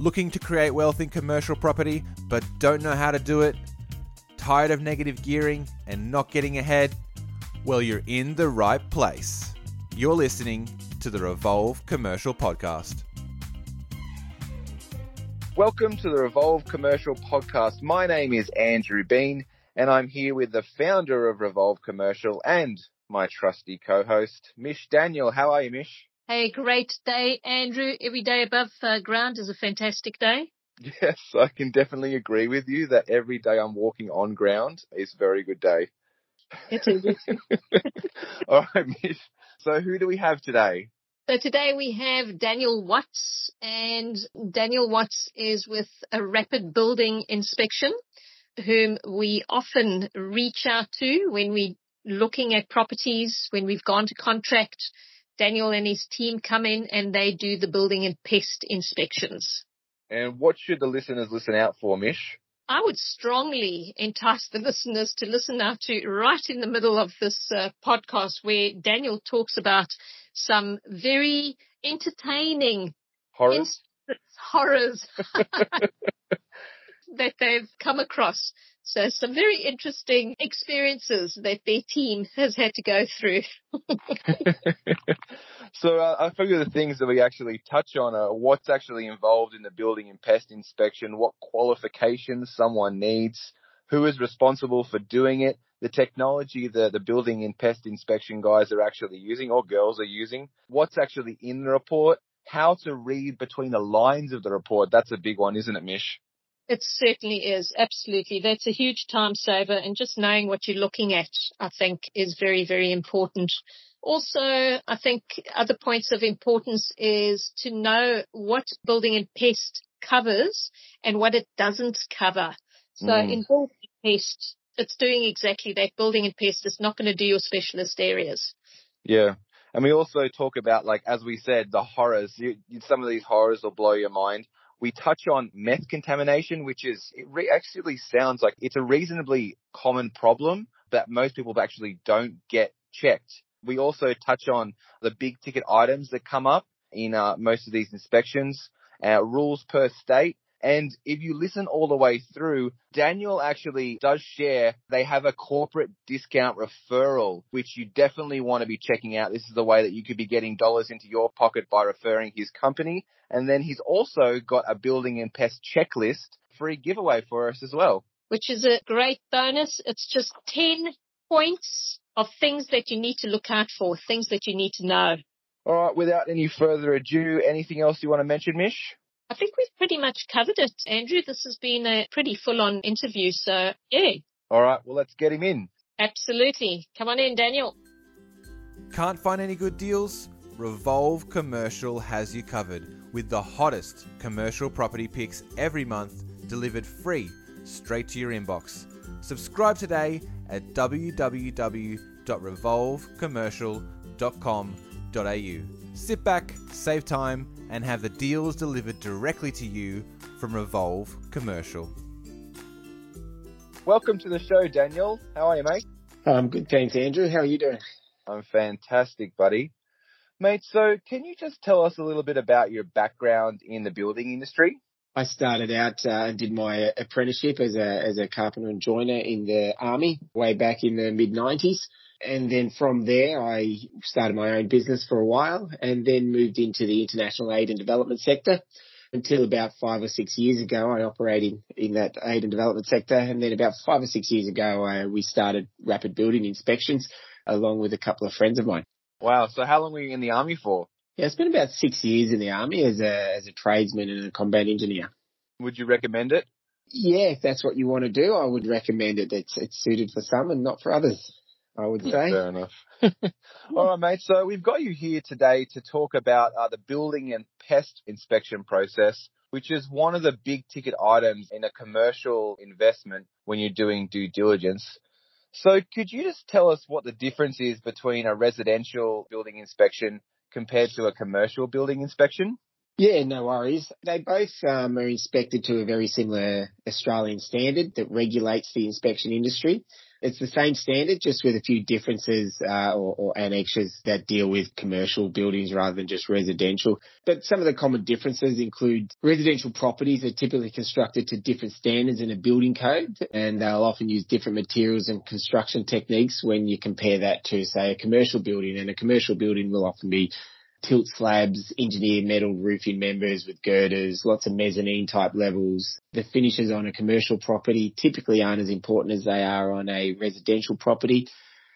Looking to create wealth in commercial property but don't know how to do it? Tired of negative gearing and not getting ahead? Well, you're in the right place. You're listening to the Revolve Commercial Podcast. Welcome to the Revolve Commercial Podcast. My name is Andrew Bean, and I'm here with the founder of Revolve Commercial and my trusty co-host, Mish Daniel. How are you, Mish? Hey, great day, Andrew. Every day above uh, ground is a fantastic day. Yes, I can definitely agree with you that every day I'm walking on ground is a very good day. It is. All right, Mish. So who do we have today? So today we have Daniel Watts, and Daniel Watts is with a rapid building inspection, whom we often reach out to when we're looking at properties, when we've gone to contract. Daniel and his team come in and they do the building and pest inspections. And what should the listeners listen out for, Mish? I would strongly entice the listeners to listen now to right in the middle of this uh, podcast where Daniel talks about some very entertaining Horrors? incidents, horrors that they've come across. So some very interesting experiences that their team has had to go through. so uh, I figure the things that we actually touch on are what's actually involved in the building and pest inspection, what qualifications someone needs, who is responsible for doing it, the technology that the building and pest inspection guys are actually using or girls are using, what's actually in the report, how to read between the lines of the report. That's a big one, isn't it, Mish? It certainly is. Absolutely. That's a huge time saver. And just knowing what you're looking at, I think, is very, very important. Also, I think other points of importance is to know what building and pest covers and what it doesn't cover. So Mm. in building and pest, it's doing exactly that. Building and pest is not going to do your specialist areas. Yeah. And we also talk about, like, as we said, the horrors. You, you, some of these horrors will blow your mind. We touch on meth contamination, which is, it re- actually sounds like it's a reasonably common problem that most people actually don't get checked. We also touch on the big ticket items that come up in uh, most of these inspections, uh, rules per state. And if you listen all the way through, Daniel actually does share they have a corporate discount referral, which you definitely want to be checking out. This is the way that you could be getting dollars into your pocket by referring his company. And then he's also got a building and pest checklist free giveaway for us as well. which is a great bonus. It's just 10 points of things that you need to look out for, things that you need to know. All right. Without any further ado, anything else you want to mention, Mish? I think we've pretty much covered it, Andrew. This has been a pretty full on interview. So yeah, All right. Well, let's get him in. absolutely. Come on in, Daniel. Can't find any good deals? Revolve Commercial has you covered with the hottest commercial property picks every month delivered free straight to your inbox. Subscribe today at www.revolvecommercial.com.au. Sit back, save time, and have the deals delivered directly to you from Revolve Commercial. Welcome to the show, Daniel. How are you, mate? I'm good, thanks, Andrew. How are you doing? I'm fantastic, buddy. Mate, so can you just tell us a little bit about your background in the building industry? I started out uh, and did my apprenticeship as a as a carpenter and joiner in the army way back in the mid '90s, and then from there I started my own business for a while, and then moved into the international aid and development sector. Until about five or six years ago, I operated in that aid and development sector, and then about five or six years ago, uh, we started rapid building inspections along with a couple of friends of mine. Wow, so how long were you in the army for? Yeah, it's been about six years in the army as a as a tradesman and a combat engineer. Would you recommend it? Yeah, if that's what you want to do, I would recommend it. It's it's suited for some and not for others. I would say. Fair enough. All right, mate. So we've got you here today to talk about uh, the building and pest inspection process, which is one of the big ticket items in a commercial investment when you're doing due diligence. So could you just tell us what the difference is between a residential building inspection compared to a commercial building inspection? Yeah, no worries. They both um, are inspected to a very similar Australian standard that regulates the inspection industry. It's the same standard, just with a few differences uh, or, or annexes that deal with commercial buildings rather than just residential. But some of the common differences include residential properties are typically constructed to different standards in a building code, and they'll often use different materials and construction techniques when you compare that to, say, a commercial building. And a commercial building will often be tilt slabs, engineered metal roofing members with girders, lots of mezzanine type levels. The finishes on a commercial property typically aren't as important as they are on a residential property.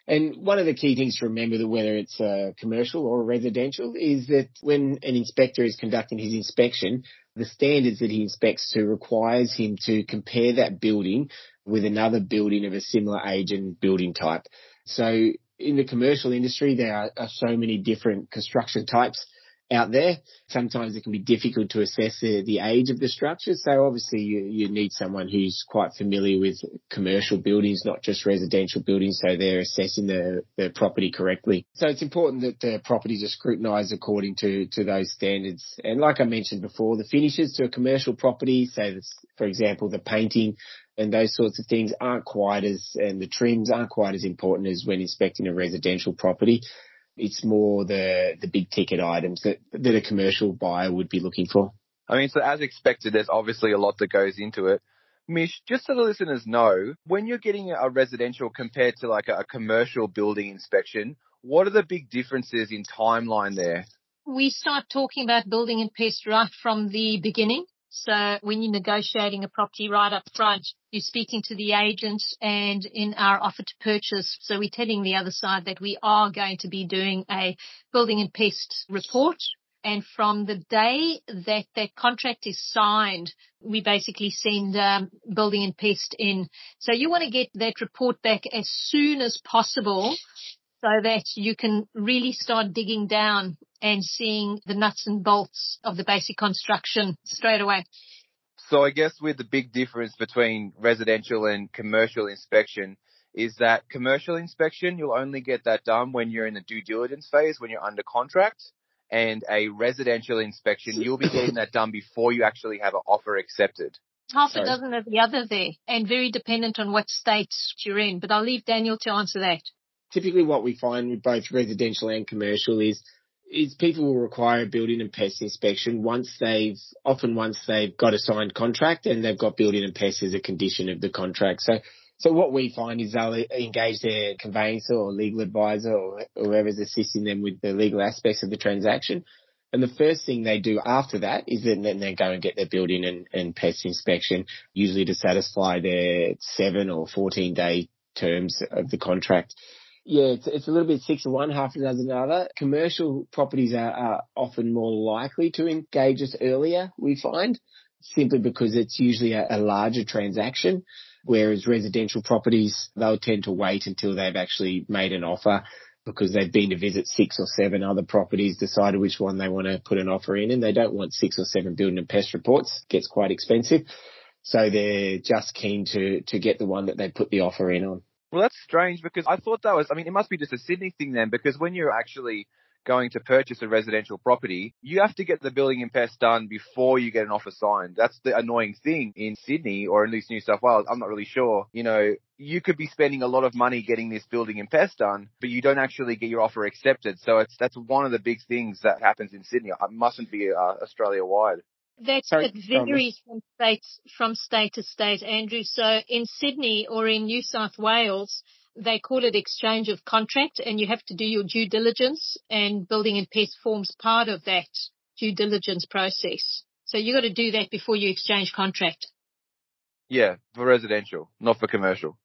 And one of the key things to remember that whether it's a commercial or a residential is that when an inspector is conducting his inspection, the standards that he inspects to requires him to compare that building with another building of a similar age and building type. So in the commercial industry, there are, are, so many different construction types out there. Sometimes it can be difficult to assess the, the age of the structure. So obviously you, you need someone who's quite familiar with commercial buildings, not just residential buildings. So they're assessing the, the property correctly. So it's important that the properties are scrutinized according to, to those standards. And like I mentioned before, the finishes to a commercial property, say for example, the painting, and those sorts of things aren't quite as, and the trims aren't quite as important as when inspecting a residential property. It's more the, the big ticket items that, that a commercial buyer would be looking for. I mean, so as expected, there's obviously a lot that goes into it. Mish, just so the listeners know, when you're getting a residential compared to like a, a commercial building inspection, what are the big differences in timeline there? We start talking about building and pest right from the beginning. So when you're negotiating a property right up front, you're speaking to the agent and in our offer to purchase. So we're telling the other side that we are going to be doing a building and pest report. And from the day that that contract is signed, we basically send um, building and pest in. So you want to get that report back as soon as possible so that you can really start digging down and seeing the nuts and bolts of the basic construction straight away. So I guess with the big difference between residential and commercial inspection is that commercial inspection, you'll only get that done when you're in the due diligence phase, when you're under contract. And a residential inspection, you'll be getting that done before you actually have an offer accepted. Half a dozen of the other there and very dependent on what state you're in. But I'll leave Daniel to answer that typically what we find with both residential and commercial is is people will require a building and pest inspection once they've often once they've got a signed contract and they've got building and pest as a condition of the contract. So so what we find is they'll engage their conveyancer or legal advisor or whoever's assisting them with the legal aspects of the transaction. And the first thing they do after that is then, then they go and get their building and, and pest inspection, usually to satisfy their seven or 14 day terms of the contract. Yeah, it's, it's a little bit six of one, half a dozen other. Commercial properties are, are often more likely to engage us earlier, we find, simply because it's usually a, a larger transaction. Whereas residential properties, they'll tend to wait until they've actually made an offer because they've been to visit six or seven other properties, decided which one they want to put an offer in, and they don't want six or seven building and pest reports. It gets quite expensive. So they're just keen to, to get the one that they put the offer in on. Well, that's strange because I thought that was, I mean, it must be just a Sydney thing then because when you're actually going to purchase a residential property, you have to get the building pest done before you get an offer signed. That's the annoying thing in Sydney or at least New South Wales. I'm not really sure. You know, you could be spending a lot of money getting this building pest done, but you don't actually get your offer accepted. So it's, that's one of the big things that happens in Sydney. It mustn't be uh, Australia wide. That Sorry, it varies from state from state to state, Andrew. So in Sydney or in New South Wales, they call it exchange of contract, and you have to do your due diligence, and building and pest forms part of that due diligence process. So you got to do that before you exchange contract. Yeah, for residential, not for commercial.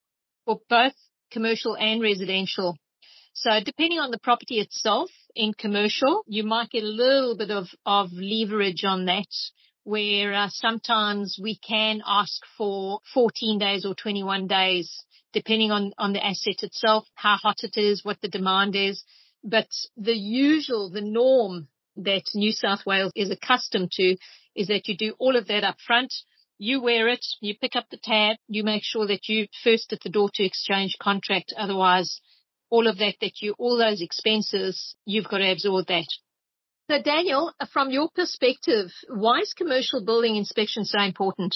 For both commercial and residential. So depending on the property itself in commercial, you might get a little bit of, of leverage on that where uh, sometimes we can ask for 14 days or 21 days, depending on, on the asset itself, how hot it is, what the demand is. But the usual, the norm that New South Wales is accustomed to is that you do all of that up front. You wear it, you pick up the tab, you make sure that you first at the door to exchange contract. Otherwise, all of that, that you, all those expenses, you've got to absorb that. So Daniel, from your perspective, why is commercial building inspection so important?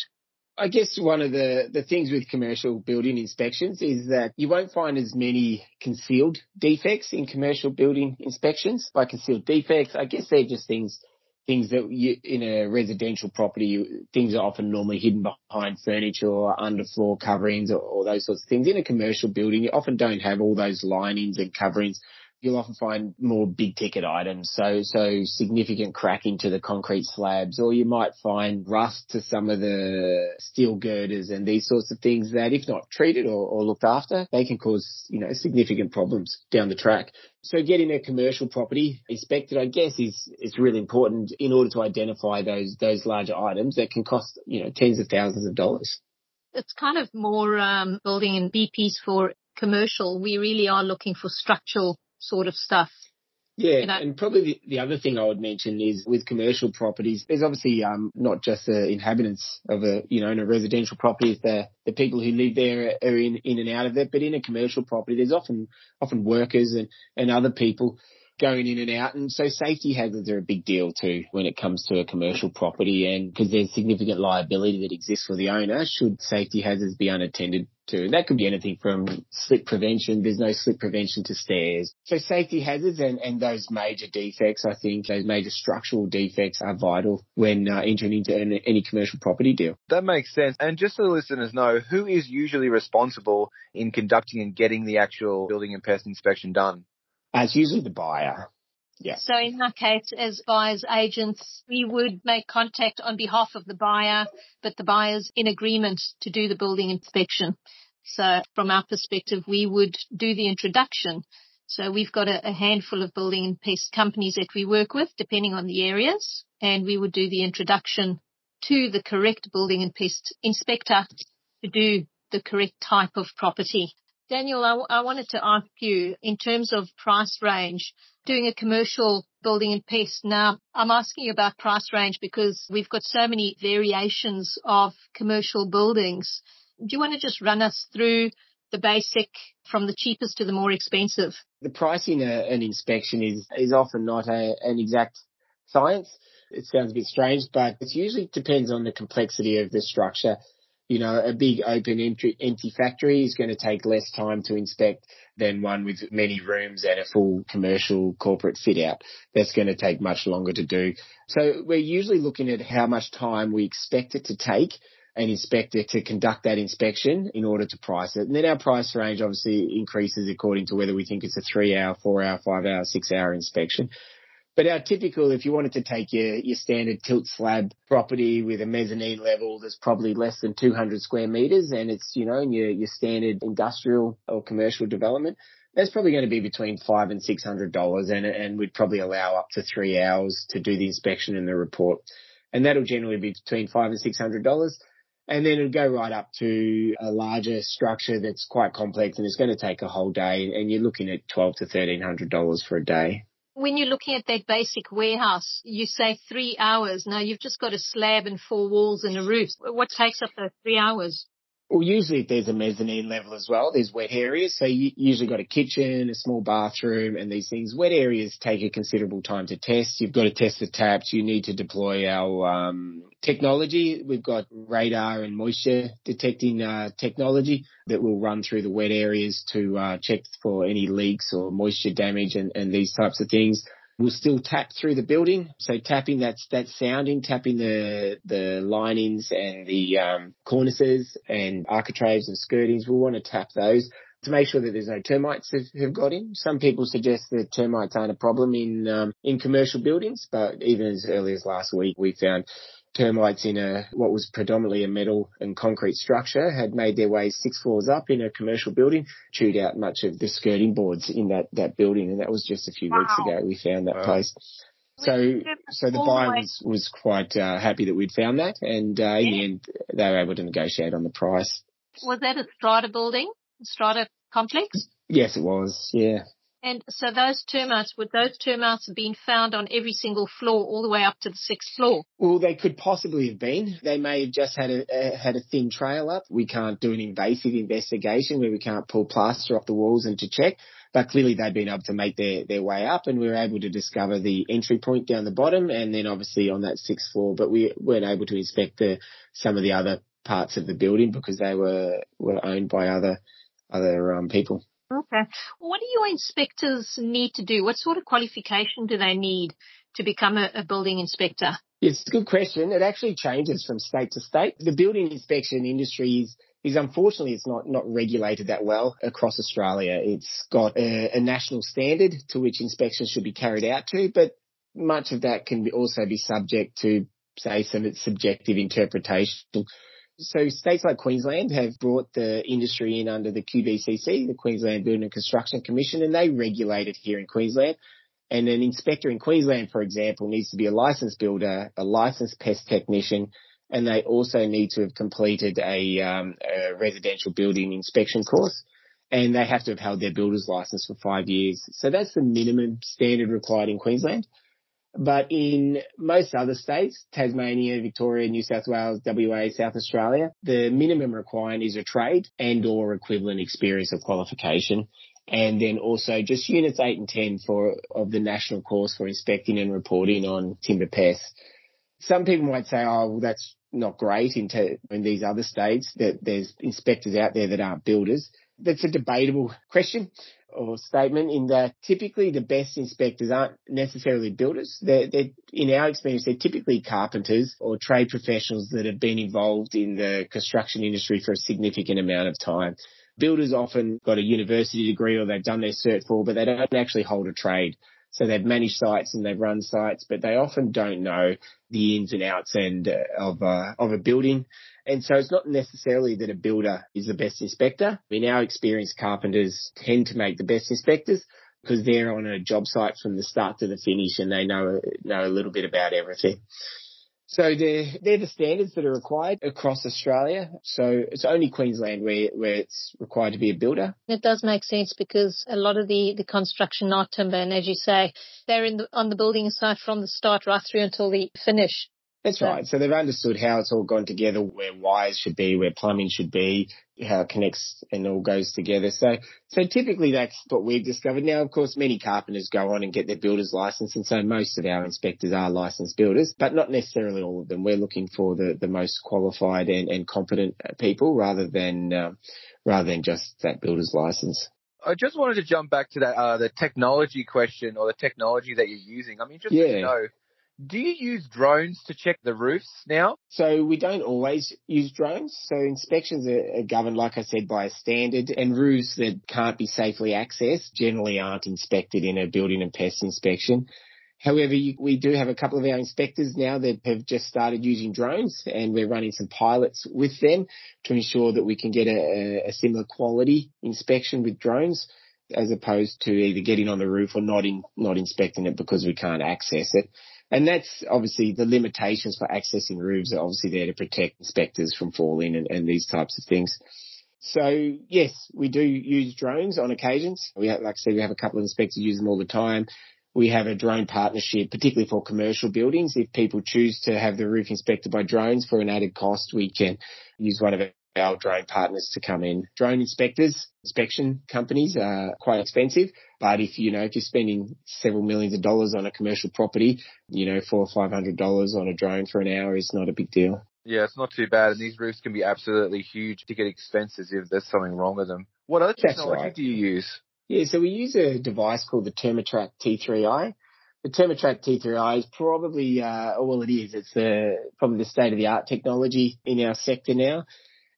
I guess one of the, the things with commercial building inspections is that you won't find as many concealed defects in commercial building inspections. By concealed defects, I guess they're just things things that you, in a residential property, you, things are often normally hidden behind furniture or underfloor coverings or, or those sorts of things. In a commercial building, you often don't have all those linings and coverings you'll often find more big ticket items. So, so significant cracking to the concrete slabs, or you might find rust to some of the steel girders and these sorts of things that if not treated or, or looked after, they can cause, you know, significant problems down the track. So getting a commercial property inspected, I guess, is, is really important in order to identify those, those larger items that can cost, you know, tens of thousands of dollars. It's kind of more um, building in BPs for commercial. We really are looking for structural sort of stuff. Yeah, you know? and probably the, the, other thing I would mention is with commercial properties, there's obviously um, not just the inhabitants of a you know in a residential property, the the people who live there are in in and out of it, but in a commercial property, there's often often workers and and other people going in and out. And so safety hazards are a big deal too when it comes to a commercial property and because there's significant liability that exists for the owner should safety hazards be unattended to. That could be anything from slip prevention. There's no slip prevention to stairs. So safety hazards and, and those major defects, I think those major structural defects are vital when uh, entering into any, any commercial property deal. That makes sense. And just so the listeners know, who is usually responsible in conducting and getting the actual building and pest inspection done? As usually the buyer. Yeah. So in that case, as buyer's agents, we would make contact on behalf of the buyer, but the buyer's in agreement to do the building inspection. So from our perspective, we would do the introduction. So we've got a, a handful of building and pest companies that we work with, depending on the areas, and we would do the introduction to the correct building and pest inspector to do the correct type of property. Daniel, I, I wanted to ask you in terms of price range, doing a commercial building and pest. Now, I'm asking you about price range because we've got so many variations of commercial buildings. Do you want to just run us through the basic from the cheapest to the more expensive? The pricing uh, an inspection is, is often not a, an exact science. It sounds a bit strange, but it usually depends on the complexity of the structure you know, a big open empty, empty factory is going to take less time to inspect than one with many rooms and a full commercial corporate fit out. That's going to take much longer to do. So we're usually looking at how much time we expect it to take an inspector to conduct that inspection in order to price it. And then our price range obviously increases according to whether we think it's a three hour, four hour, five hour, six hour inspection. But our typical, if you wanted to take your, your standard tilt slab property with a mezzanine level that's probably less than 200 square meters and it's, you know, in your, your standard industrial or commercial development, that's probably going to be between five and six hundred dollars and, and we'd probably allow up to three hours to do the inspection and the report. And that'll generally be between five and six hundred dollars. And then it'll go right up to a larger structure that's quite complex and it's going to take a whole day and you're looking at twelve to thirteen hundred dollars for a day. When you're looking at that basic warehouse, you say three hours. Now you've just got a slab and four walls and a roof. What takes up those three hours? Well, usually if there's a mezzanine level as well, there's wet areas. So you usually got a kitchen, a small bathroom and these things. Wet areas take a considerable time to test. You've got to test the taps. You need to deploy our um, technology. We've got radar and moisture detecting uh, technology that will run through the wet areas to uh, check for any leaks or moisture damage and, and these types of things. We'll still tap through the building. So tapping that's that's sounding, tapping the the linings and the um, cornices and architraves and skirtings. We'll want to tap those to make sure that there's no termites have, have got in. Some people suggest that termites aren't a problem in um, in commercial buildings, but even as early as last week, we found termites in a what was predominantly a metal and concrete structure had made their way six floors up in a commercial building, chewed out much of the skirting boards in that that building, and that was just a few wow. weeks ago. We found that wow. place. So, so the buyer was was quite uh, happy that we'd found that, and uh, in the end, they were able to negotiate on the price. Was that a strata building, strata complex? Yes, it was. Yeah. And so those termites, would those termites have been found on every single floor all the way up to the sixth floor? Well, they could possibly have been. They may have just had a, had a thin trail up. We can't do an invasive investigation where we can't pull plaster off the walls and to check. But clearly they've been able to make their, their way up and we were able to discover the entry point down the bottom and then obviously on that sixth floor, but we weren't able to inspect the, some of the other parts of the building because they were, were owned by other, other um, people. Okay. What do your inspectors need to do? What sort of qualification do they need to become a, a building inspector? It's a good question. It actually changes from state to state. The building inspection industry is is unfortunately it's not, not regulated that well across Australia. It's got a, a, national standard to which inspections should be carried out to, but much of that can be also be subject to say some subjective interpretation. So states like Queensland have brought the industry in under the QBCC, the Queensland Building and Construction Commission, and they regulate it here in Queensland. And an inspector in Queensland, for example, needs to be a licensed builder, a licensed pest technician, and they also need to have completed a, um, a residential building inspection course. And they have to have held their builder's license for five years. So that's the minimum standard required in Queensland. But in most other states, Tasmania, Victoria, New South Wales, WA, South Australia, the minimum requirement is a trade and or equivalent experience or qualification. And then also just units eight and 10 for, of the national course for inspecting and reporting on timber pests. Some people might say, oh, well, that's not great in, te- in these other states that there's inspectors out there that aren't builders. That's a debatable question or statement in that typically the best inspectors aren't necessarily builders. They're, they're, in our experience, they're typically carpenters or trade professionals that have been involved in the construction industry for a significant amount of time. Builders often got a university degree or they've done their cert for, but they don't actually hold a trade. So they've managed sites and they've run sites, but they often don't know the ins and outs and uh, of uh, of a building. And so it's not necessarily that a builder is the best inspector. In our experience, carpenters tend to make the best inspectors because they're on a job site from the start to the finish and they know know a little bit about everything. So they're, they're the standards that are required across Australia. So it's only Queensland where, where it's required to be a builder. It does make sense because a lot of the, the construction are timber and as you say, they're in the, on the building site from the start right through until the finish. That's right. So they've understood how it's all gone together, where wires should be, where plumbing should be, how it connects and all goes together. So, so typically that's what we've discovered. Now, of course, many carpenters go on and get their builder's license. And so most of our inspectors are licensed builders, but not necessarily all of them. We're looking for the, the most qualified and, and competent people rather than, um, rather than just that builder's license. I just wanted to jump back to that, uh, the technology question or the technology that you're using. I'm interested yeah. to know do you use drones to check the roofs now? So we don't always use drones. So inspections are, governed, like I said, by a standard and roofs that can't be safely accessed generally aren't inspected in a building and pest inspection. However, we do have a couple of our inspectors now that have just started using drones and we're running some pilots with them to ensure that we can get a, a similar quality inspection with drones as opposed to either getting on the roof or not in, not inspecting it because we can't access it. And that's obviously the limitations for accessing roofs are obviously there to protect inspectors from falling and, and these types of things. So yes, we do use drones on occasions. We have, like I said, we have a couple of inspectors use them all the time. We have a drone partnership, particularly for commercial buildings. If people choose to have the roof inspected by drones for an added cost, we can use one of our drone partners to come in. Drone inspectors, inspection companies are quite expensive, but if, you know, if you're spending several millions of dollars on a commercial property, you know, four or five hundred dollars on a drone for an hour is not a big deal. Yeah, it's not too bad. And these roofs can be absolutely huge ticket expenses if there's something wrong with them. What other technology right. do you use? Yeah, so we use a device called the Termatrac T3i. The Termatrac T3i is probably, uh, well, it is. It's the, probably the state of the art technology in our sector now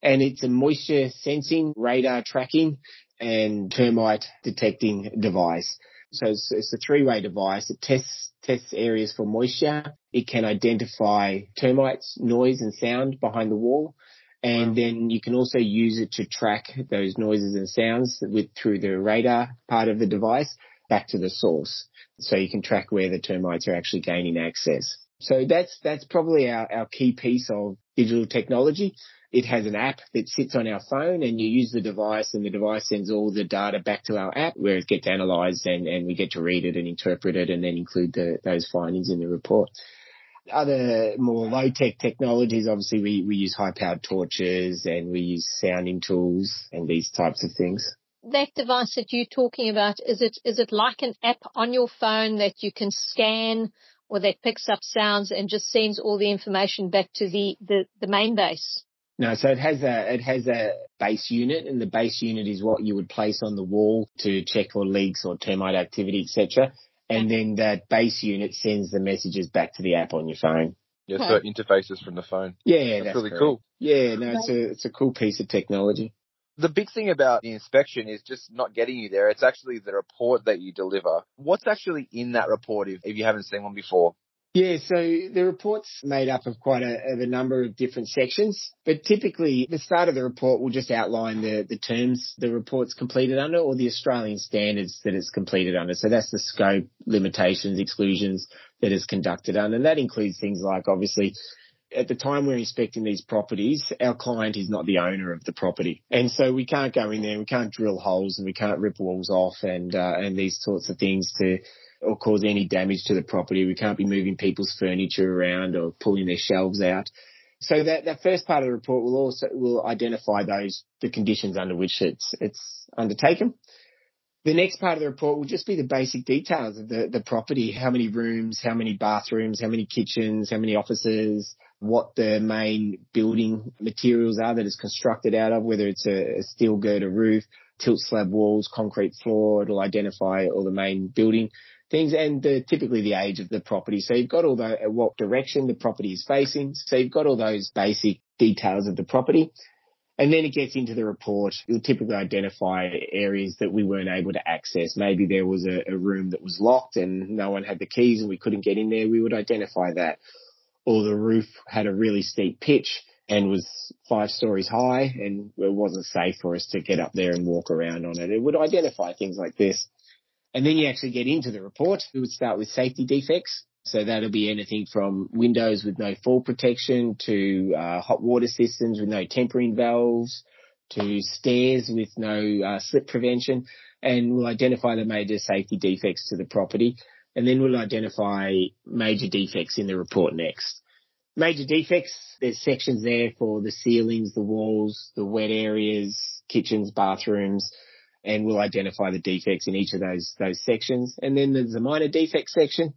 and it's a moisture sensing, radar tracking and termite detecting device. So it's, it's a three-way device. It tests tests areas for moisture. It can identify termites, noise and sound behind the wall. And then you can also use it to track those noises and sounds with through the radar part of the device back to the source. So you can track where the termites are actually gaining access. So that's, that's probably our, our key piece of digital technology it has an app that sits on our phone and you use the device and the device sends all the data back to our app where it gets analyzed and, and we get to read it and interpret it and then include the, those findings in the report. Other more low tech technologies, obviously we, we use high powered torches and we use sounding tools and these types of things. That device that you're talking about, is it, is it like an app on your phone that you can scan or that picks up sounds and just sends all the information back to the, the, the main base? No, so it has a it has a base unit, and the base unit is what you would place on the wall to check for leaks or termite activity, etc. And then that base unit sends the messages back to the app on your phone. Yeah, so it interfaces from the phone. Yeah, That's, really correct. cool. Yeah, no, it's a it's a cool piece of technology. The big thing about the inspection is just not getting you there. It's actually the report that you deliver. What's actually in that report if, if you haven't seen one before? Yeah, so the report's made up of quite a, of a number of different sections, but typically the start of the report will just outline the, the terms the report's completed under or the Australian standards that it's completed under. So that's the scope, limitations, exclusions that it's conducted under. And that includes things like obviously at the time we're inspecting these properties, our client is not the owner of the property. And so we can't go in there, we can't drill holes and we can't rip walls off and, uh, and these sorts of things to, or cause any damage to the property. We can't be moving people's furniture around or pulling their shelves out. So that, that first part of the report will also, will identify those, the conditions under which it's, it's undertaken. The next part of the report will just be the basic details of the, the property. How many rooms, how many bathrooms, how many kitchens, how many offices, what the main building materials are that it's constructed out of, whether it's a, a steel girder roof, tilt slab walls, concrete floor. It'll identify all the main building things and the, typically the age of the property. So you've got all the, what direction the property is facing. So you've got all those basic details of the property. And then it gets into the report. You'll typically identify areas that we weren't able to access. Maybe there was a, a, room that was locked and no one had the keys and we couldn't get in there. We would identify that. Or the roof had a really steep pitch and was five stories high and it wasn't safe for us to get up there and walk around on it. It would identify things like this. And then you actually get into the report. We would start with safety defects. So that'll be anything from windows with no fall protection to uh, hot water systems with no tempering valves to stairs with no uh, slip prevention. And we'll identify the major safety defects to the property. And then we'll identify major defects in the report next. Major defects, there's sections there for the ceilings, the walls, the wet areas, kitchens, bathrooms, and we'll identify the defects in each of those, those sections. And then there's a minor defect section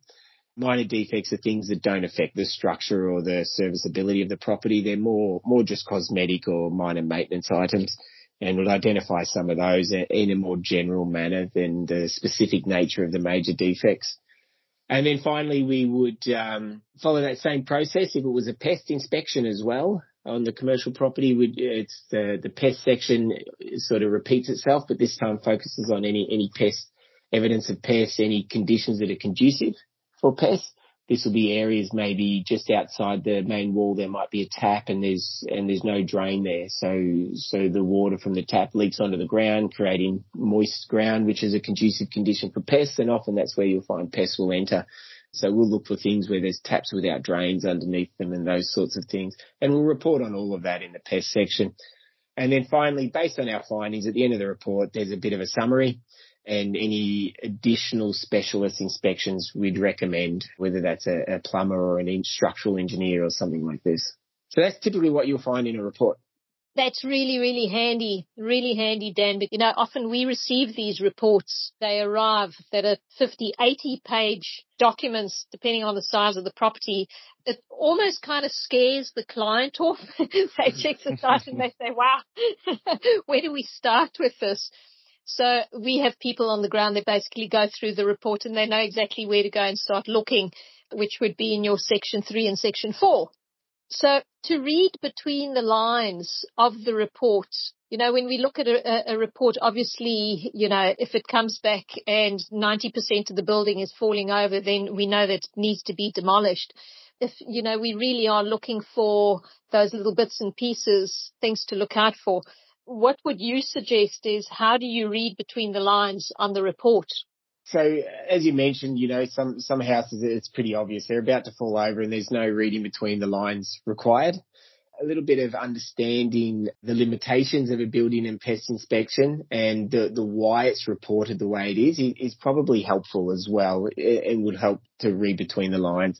minor defects are things that don't affect the structure or the serviceability of the property. They're more, more just cosmetic or minor maintenance items and we'll identify some of those in a more general manner than the specific nature of the major defects. And then finally, we would um, follow that same process if it was a pest inspection as well on the commercial property. It's the the pest section sort of repeats itself, but this time focuses on any any pest evidence of pests, any conditions that are conducive for pests. This will be areas maybe just outside the main wall. There might be a tap and there's, and there's no drain there. So, so the water from the tap leaks onto the ground, creating moist ground, which is a conducive condition for pests. And often that's where you'll find pests will enter. So we'll look for things where there's taps without drains underneath them and those sorts of things. And we'll report on all of that in the pest section. And then finally, based on our findings at the end of the report, there's a bit of a summary and any additional specialist inspections we'd recommend, whether that's a, a plumber or an structural engineer or something like this. So that's typically what you'll find in a report. That's really, really handy, really handy, Dan. But you know, often we receive these reports. They arrive that are 50, 80 page documents, depending on the size of the property. It almost kind of scares the client off. they check the site and they say, wow, where do we start with this? So we have people on the ground that basically go through the report and they know exactly where to go and start looking, which would be in your section three and section four. So to read between the lines of the report, you know, when we look at a, a, report, obviously, you know, if it comes back and 90% of the building is falling over, then we know that it needs to be demolished. If, you know, we really are looking for those little bits and pieces, things to look out for what would you suggest is how do you read between the lines on the report? So as you mentioned, you know, some, some houses, it's pretty obvious they're about to fall over and there's no reading between the lines required. A little bit of understanding the limitations of a building and pest inspection and the, the why it's reported the way it is is probably helpful as well and would help to read between the lines.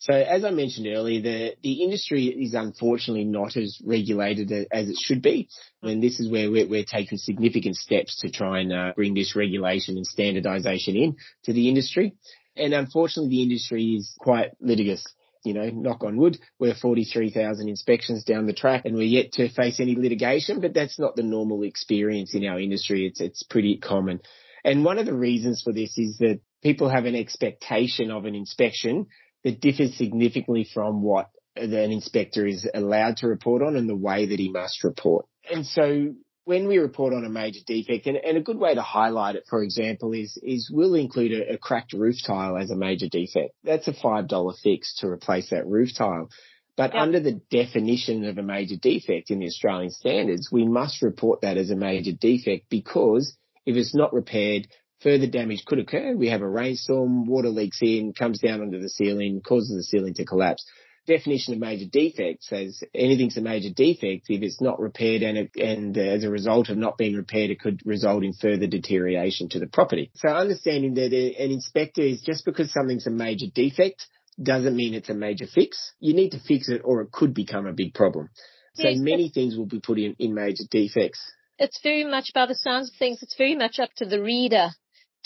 So as I mentioned earlier, the, the industry is unfortunately not as regulated as it should be. And this is where we're, we're taking significant steps to try and uh, bring this regulation and standardization in to the industry. And unfortunately, the industry is quite litigious. you know, knock on wood, we're 43,000 inspections down the track and we're yet to face any litigation, but that's not the normal experience in our industry. It's, it's pretty common. And one of the reasons for this is that people have an expectation of an inspection that differs significantly from what an inspector is allowed to report on and the way that he must report. And so when we report on a major defect, and, and, a good way to highlight it, for example, is is we'll include a, a cracked roof tile as a major defect. That's a five dollar fix to replace that roof tile. But yep. under the definition of a major defect in the Australian standards, we must report that as a major defect because if it's not repaired, further damage could occur. We have a rainstorm, water leaks in, comes down onto the ceiling, causes the ceiling to collapse definition of major defect says anything's a major defect if it's not repaired and it, and as a result of not being repaired, it could result in further deterioration to the property. So understanding that an inspector is just because something's a major defect doesn't mean it's a major fix. You need to fix it or it could become a big problem. So yes, many things will be put in, in major defects. It's very much by the sounds of things, it's very much up to the reader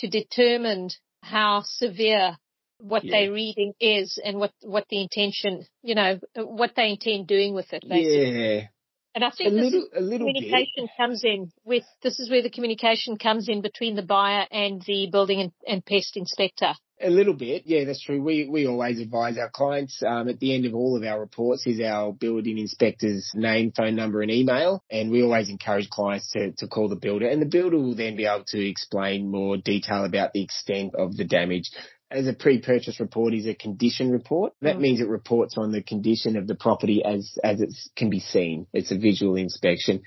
to determine how severe what yeah. they're reading is and what, what the intention, you know, what they intend doing with it. Basically. Yeah. And I think a this little, a little communication bit. comes in with, this is where the communication comes in between the buyer and the building and, and pest inspector. A little bit, yeah, that's true. We we always advise our clients um, at the end of all of our reports is our building inspector's name, phone number, and email, and we always encourage clients to to call the builder, and the builder will then be able to explain more detail about the extent of the damage as a pre-purchase report is a condition report. That mm. means it reports on the condition of the property as, as it can be seen. It's a visual inspection,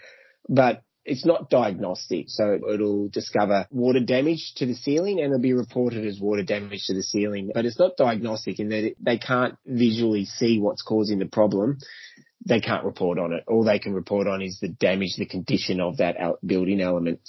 but it's not diagnostic. So it'll discover water damage to the ceiling and it'll be reported as water damage to the ceiling, but it's not diagnostic in that it, they can't visually see what's causing the problem. They can't report on it. All they can report on is the damage, the condition of that building element.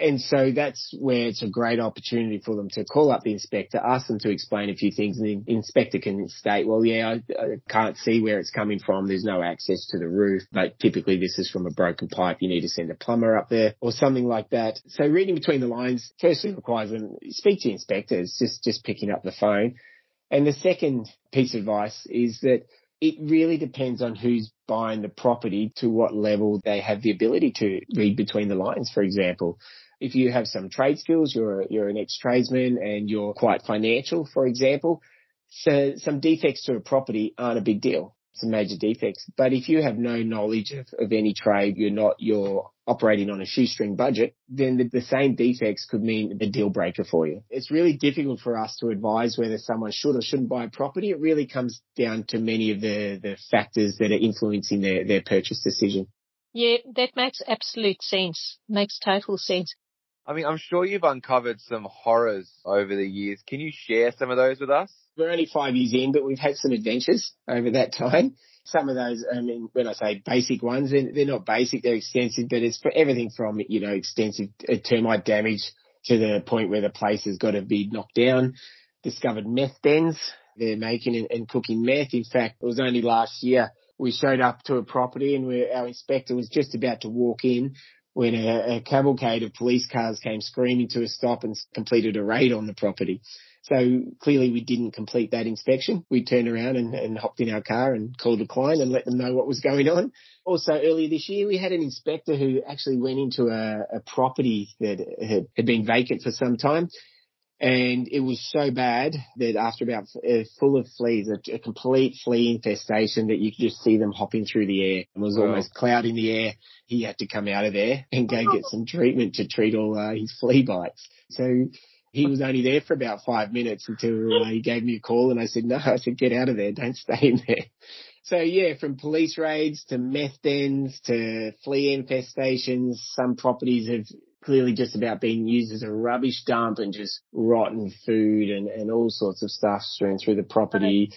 And so that's where it's a great opportunity for them to call up the inspector, ask them to explain a few things, and the inspector can state, well, yeah, I, I, can't see where it's coming from. There's no access to the roof, but typically this is from a broken pipe. You need to send a plumber up there or something like that. So reading between the lines firstly requires them speak to inspectors, just, just picking up the phone. And the second piece of advice is that it really depends on who's buying the property to what level they have the ability to read between the lines, for example. If you have some trade skills, you're, you're an ex-tradesman and you're quite financial, for example, so some defects to a property aren't a big deal. Some major defects. But if you have no knowledge of, of any trade, you're not, you're operating on a shoestring budget, then the, the, same defects could mean the deal breaker for you. It's really difficult for us to advise whether someone should or shouldn't buy a property. It really comes down to many of the, the factors that are influencing their, their purchase decision. Yeah, that makes absolute sense. Makes total sense. I mean, I'm sure you've uncovered some horrors over the years. Can you share some of those with us? We're only five years in, but we've had some adventures over that time. Some of those, I mean, when I say basic ones, they're, not basic, they're extensive, but it's for everything from, you know, extensive uh, termite damage to the point where the place has got to be knocked down. Discovered meth dens. They're making and, cooking meth. In fact, it was only last year we showed up to a property and our inspector was just about to walk in when a, a cavalcade of police cars came screaming to a stop and completed a raid on the property. So clearly we didn't complete that inspection. We turned around and, and, hopped in our car and called a client and let them know what was going on. Also earlier this year, we had an inspector who actually went into a, a property that had, had been vacant for some time and it was so bad that after about uh, full of fleas, a, a, complete flea infestation that you could just see them hopping through the air. It was almost cloud in the air. He had to come out of there and go get some treatment to treat all uh, his flea bites. So he was only there for about five minutes until uh, he gave me a call and I said, no, I said, get out of there. Don't stay in there. So yeah, from police raids to meth dens to flea infestations, some properties have clearly just about being used as a rubbish dump and just rotten food and, and all sorts of stuff strewn through the property.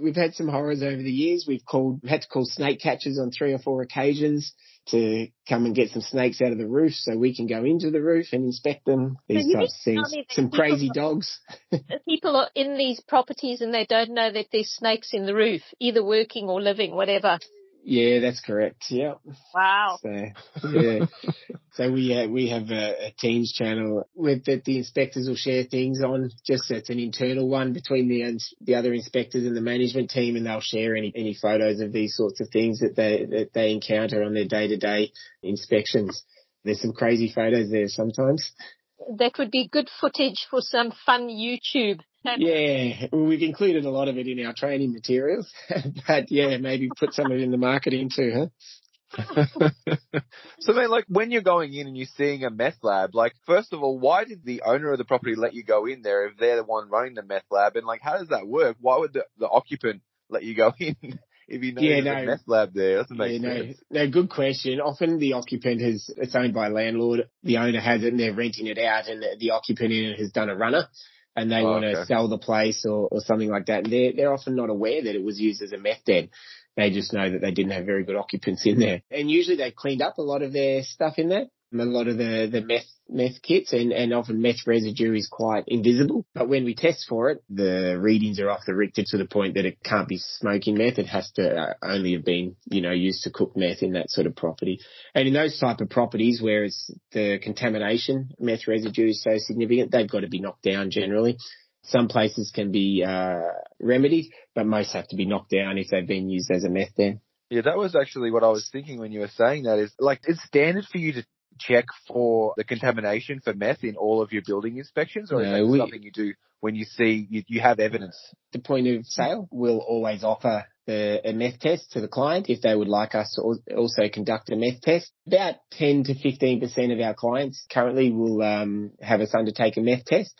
We've had some horrors over the years. We've called, had to call snake catchers on three or four occasions to come and get some snakes out of the roof so we can go into the roof and inspect them. These types of things. Some crazy dogs. people are in these properties and they don't know that there's snakes in the roof, either working or living, whatever. Yeah, that's correct. Yeah. Wow. So, yeah. So we uh, we have a, a Teams channel with that the inspectors will share things on. Just it's an internal one between the the other inspectors and the management team, and they'll share any any photos of these sorts of things that they that they encounter on their day to day inspections. There's some crazy photos there sometimes. That would be good footage for some fun YouTube. Yeah, well, we've included a lot of it in our training materials, but yeah, maybe put some of it in the marketing too, huh? so then, like, when you're going in and you're seeing a meth lab, like, first of all, why did the owner of the property let you go in there if they're the one running the meth lab? And like, how does that work? Why would the, the occupant let you go in if you know yeah, no, a meth lab there? Doesn't make yeah, sense. No, no, good question. Often the occupant has, it's owned by a landlord. The owner has it and they're renting it out and the, the occupant in it has done a runner and they oh, want to okay. sell the place or, or something like that. And they're, they're often not aware that it was used as a meth den. They just know that they didn't have very good occupants in there. And usually they cleaned up a lot of their stuff in there. A lot of the, the meth, meth kits and, and often meth residue is quite invisible. But when we test for it, the readings are off the Richter to the point that it can't be smoking meth. It has to uh, only have been, you know, used to cook meth in that sort of property. And in those type of properties where it's the contamination, meth residue is so significant, they've got to be knocked down generally. Some places can be uh, remedied, but most have to be knocked down if they've been used as a meth den. Yeah, that was actually what I was thinking when you were saying that. Is like it's standard for you to check for the contamination for meth in all of your building inspections, or no, is that something you do when you see you, you have evidence? The point of sale will always offer the, a meth test to the client if they would like us to also conduct a meth test. About 10 to 15% of our clients currently will um, have us undertake a meth test.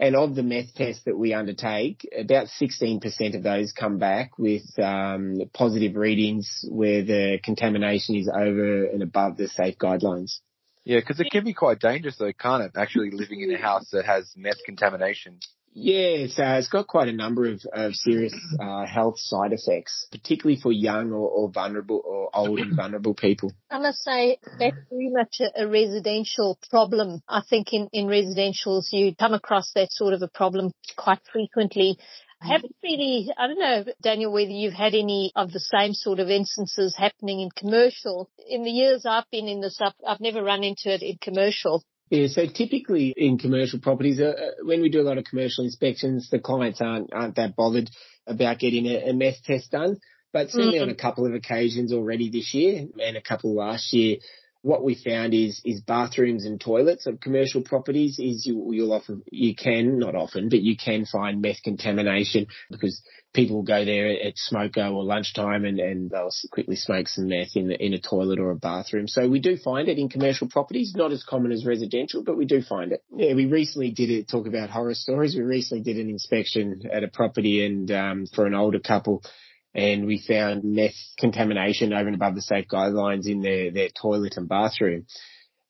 And of the meth tests that we undertake, about 16% of those come back with um, positive readings where the contamination is over and above the safe guidelines. Yeah, because it can be quite dangerous though, can't it? Actually living in a house that has meth contamination. Yeah, so it's got quite a number of, of serious uh, health side effects, particularly for young or, or, vulnerable or old and vulnerable people. I must say that's very much a, a, residential problem. I think in, in residentials you come across that sort of a problem quite frequently. I haven't really, I don't know, Daniel, whether you've had any of the same sort of instances happening in commercial. In the years I've been in this, I've, I've never run into it in commercial. Yeah, so typically in commercial properties, uh, uh, when we do a lot of commercial inspections, the clients aren't aren't that bothered about getting a, a meth test done. But certainly mm-hmm. on a couple of occasions already this year and a couple last year, what we found is is bathrooms and toilets of commercial properties is you you'll often you can not often but you can find meth contamination because people will go there at smoko or lunchtime and, and they'll quickly smoke some meth in the, in a toilet or a bathroom. So we do find it in commercial properties, not as common as residential, but we do find it. Yeah, we recently did it talk about horror stories. We recently did an inspection at a property and um, for an older couple and we found meth contamination over and above the safe guidelines in their, their toilet and bathroom.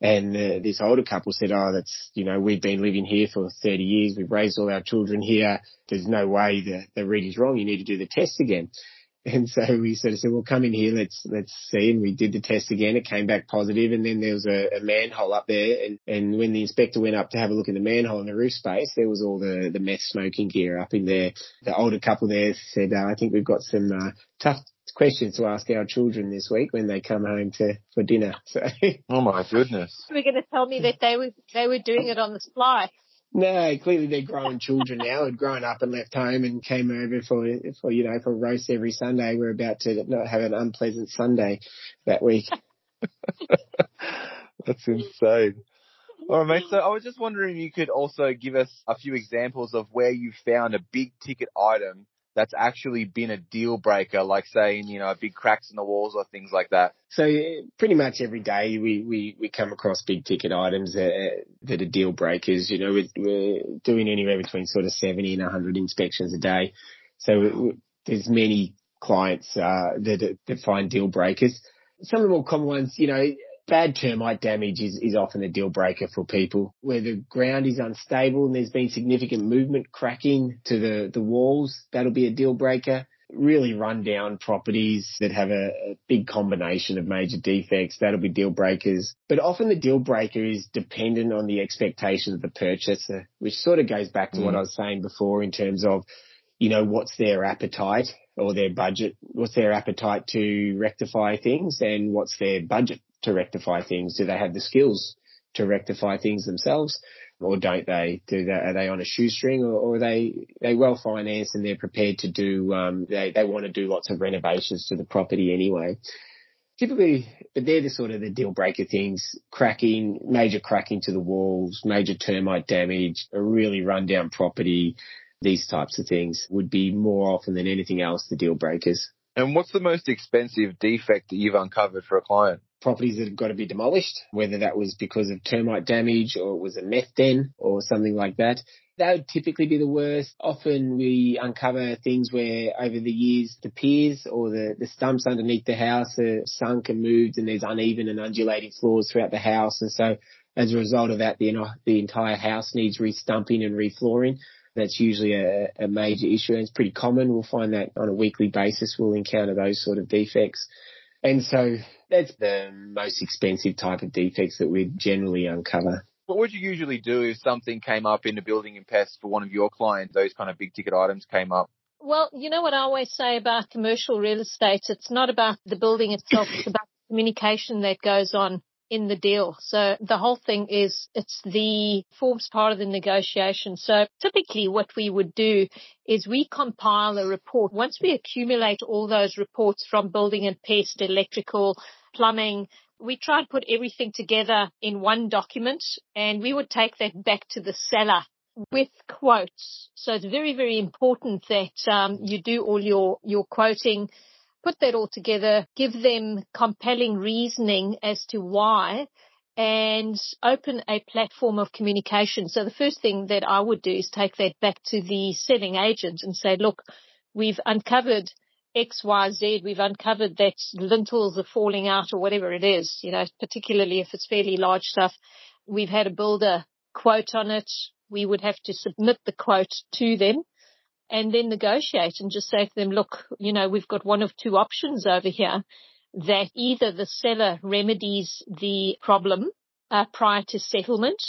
And this older couple said, oh, that's, you know, we've been living here for 30 years. We've raised all our children here. There's no way the, the reading's wrong. You need to do the test again. And so we sort of said, well, come in here. Let's, let's see. And we did the test again. It came back positive. And then there was a, a manhole up there. And, and when the inspector went up to have a look in the manhole in the roof space, there was all the, the meth smoking gear up in there. The older couple there said, uh, I think we've got some, uh, tough questions to ask our children this week when they come home to for dinner. So. Oh my goodness! We're going to tell me that they were they were doing it on the fly. No, clearly they're grown children now, had grown up and left home and came over for, for, you know, for roast every Sunday. We're about to not have an unpleasant Sunday that week. That's insane. All right, mate. So I was just wondering if you could also give us a few examples of where you found a big ticket item that's actually been a deal breaker, like saying, you know, big cracks in the walls or things like that? So pretty much every day we, we, we come across big ticket items that, that are deal breakers. You know, we're, we're doing anywhere between sort of 70 and 100 inspections a day. So there's many clients, uh, that, that find deal breakers. Some of the more common ones, you know, bad termite damage is, is often a deal breaker for people where the ground is unstable and there's been significant movement cracking to the, the walls. That'll be a deal breaker. Really run down properties that have a, a big combination of major defects. That'll be deal breakers. But often the deal breaker is dependent on the expectation of the purchaser, which sort of goes back to mm. what I was saying before in terms of, you know, what's their appetite or their budget, what's their appetite to rectify things and what's their budget to rectify things? Do they have the skills to rectify things themselves? Or don't they do that? Are they on a shoestring or, or are they, they well financed and they're prepared to do, um, they, they want to do lots of renovations to the property anyway typically, but they're the sort of the deal breaker things, cracking, major cracking to the walls, major termite damage, a really rundown property, these types of things would be more often than anything else the deal breakers. And what's the most expensive defect that you've uncovered for a client? Properties that have got to be demolished, whether that was because of termite damage or it was a meth den or something like that. That would typically be the worst. Often we uncover things where over the years the piers or the, the stumps underneath the house are sunk and moved and there's uneven and undulating floors throughout the house. And so as a result of that, the, the entire house needs restumping and reflooring. That's usually a, a major issue and it's pretty common. We'll find that on a weekly basis. We'll encounter those sort of defects. And so that's the most expensive type of defects that we generally uncover. What would you usually do if something came up in the building and pests for one of your clients, those kind of big ticket items came up? Well, you know what I always say about commercial real estate? It's not about the building itself, it's about the communication that goes on in the deal. So the whole thing is it's the forms part of the negotiation. So typically what we would do is we compile a report. Once we accumulate all those reports from building and pest, electrical, plumbing, we try and put everything together in one document and we would take that back to the seller with quotes. So it's very, very important that um, you do all your, your quoting put that all together, give them compelling reasoning as to why and open a platform of communication. So the first thing that I would do is take that back to the selling agent and say, look, we've uncovered X, Y, Z. We've uncovered that lintels are falling out or whatever it is, you know, particularly if it's fairly large stuff. We've had a builder quote on it. We would have to submit the quote to them and then negotiate and just say to them, look, you know, we've got one of two options over here that either the seller remedies the problem uh, prior to settlement,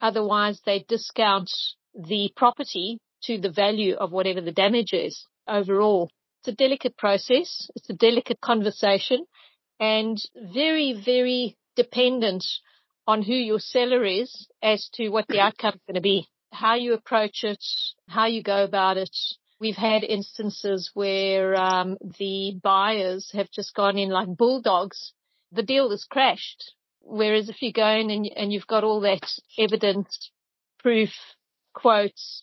otherwise they discount the property to the value of whatever the damage is overall. It's a delicate process. It's a delicate conversation and very, very dependent on who your seller is as to what the outcome is going to be how you approach it, how you go about it. We've had instances where um, the buyers have just gone in like bulldogs. The deal has crashed. Whereas if you go in and, and you've got all that evidence, proof, quotes,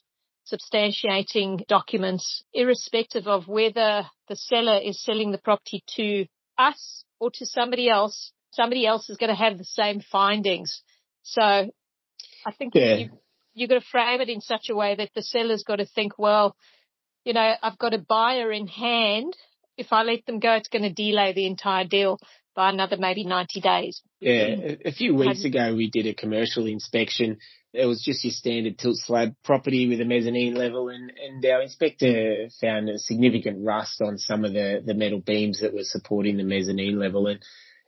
substantiating documents, irrespective of whether the seller is selling the property to us or to somebody else, somebody else is going to have the same findings. So I think yeah. you, you've got to frame it in such a way that the seller's got to think, well, you know, I've got a buyer in hand. If I let them go, it's going to delay the entire deal by another maybe 90 days. Yeah. A few weeks ago, we did a commercial inspection. It was just your standard tilt slab property with a mezzanine level and, and our inspector found a significant rust on some of the, the metal beams that were supporting the mezzanine level. And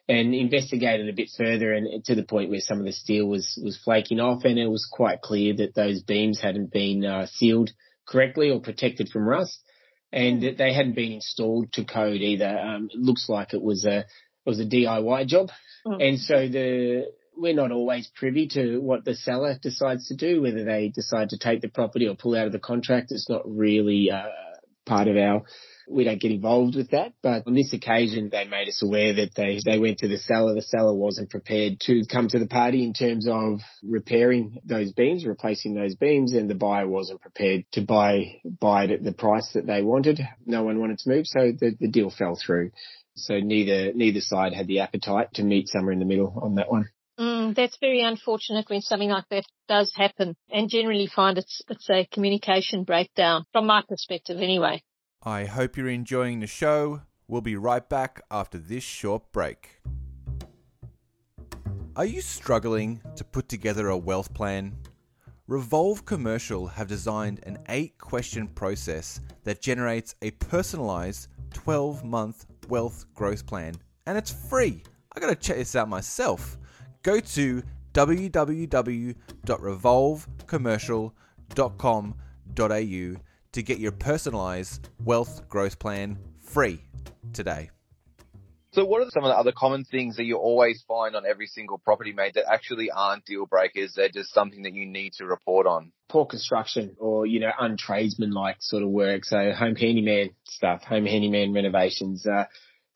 and investigated a bit further and to the point where some of the steel was, was flaking off and it was quite clear that those beams hadn't been uh, sealed correctly or protected from rust and that they hadn't been installed to code either. Um, it looks like it was a, it was a DIY job. Mm. And so the, we're not always privy to what the seller decides to do, whether they decide to take the property or pull out of the contract. It's not really uh, part of our we don't get involved with that. But on this occasion, they made us aware that they, they went to the seller. The seller wasn't prepared to come to the party in terms of repairing those beams, replacing those beams, and the buyer wasn't prepared to buy, buy it at the price that they wanted. No one wanted to move, so the, the deal fell through. So neither, neither side had the appetite to meet somewhere in the middle on that one. Mm, that's very unfortunate when something like that does happen and generally find it's, it's a communication breakdown from my perspective anyway. I hope you're enjoying the show. We'll be right back after this short break. Are you struggling to put together a wealth plan? Revolve Commercial have designed an eight question process that generates a personalized 12 month wealth growth plan, and it's free. I gotta check this out myself. Go to www.revolvecommercial.com.au to get your personalized wealth growth plan free today. So what are some of the other common things that you always find on every single property mate that actually aren't deal breakers? They're just something that you need to report on. Poor construction or, you know, untradesman-like sort of work. So home handyman stuff, home handyman renovations. Uh,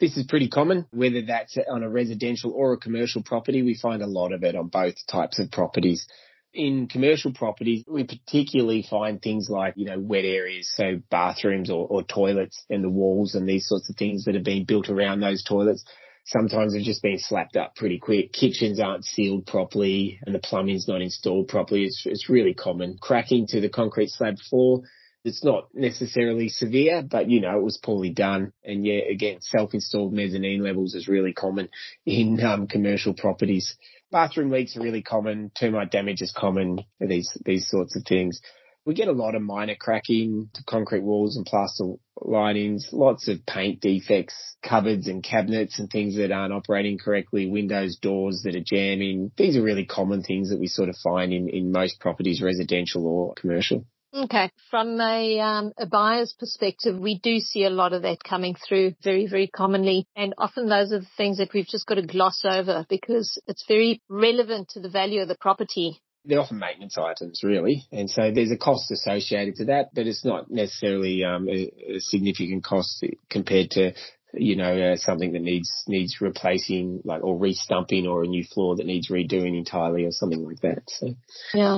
this is pretty common, whether that's on a residential or a commercial property. We find a lot of it on both types of properties in commercial properties, we particularly find things like, you know, wet areas, so bathrooms or, or toilets and the walls and these sorts of things that have been built around those toilets. Sometimes they've just been slapped up pretty quick. Kitchens aren't sealed properly and the plumbing's not installed properly. It's, it's really common. Cracking to the concrete slab floor. It's not necessarily severe, but you know, it was poorly done. And yeah, again, self-installed mezzanine levels is really common in um, commercial properties bathroom leaks are really common. Termite damage is common. These these sorts of things. We get a lot of minor cracking to concrete walls and plaster linings, lots of paint defects, cupboards and cabinets and things that aren't operating correctly, windows, doors that are jamming. These are really common things that we sort of find in, in most properties, residential or commercial. Okay. From a, um, a buyer's perspective, we do see a lot of that coming through very, very commonly. And often those are the things that we've just got to gloss over because it's very relevant to the value of the property. They're often maintenance items, really. And so there's a cost associated to that, but it's not necessarily um, a, a significant cost compared to you know, uh, something that needs needs replacing, like or restumping, or a new floor that needs redoing entirely, or something like that. So, yeah,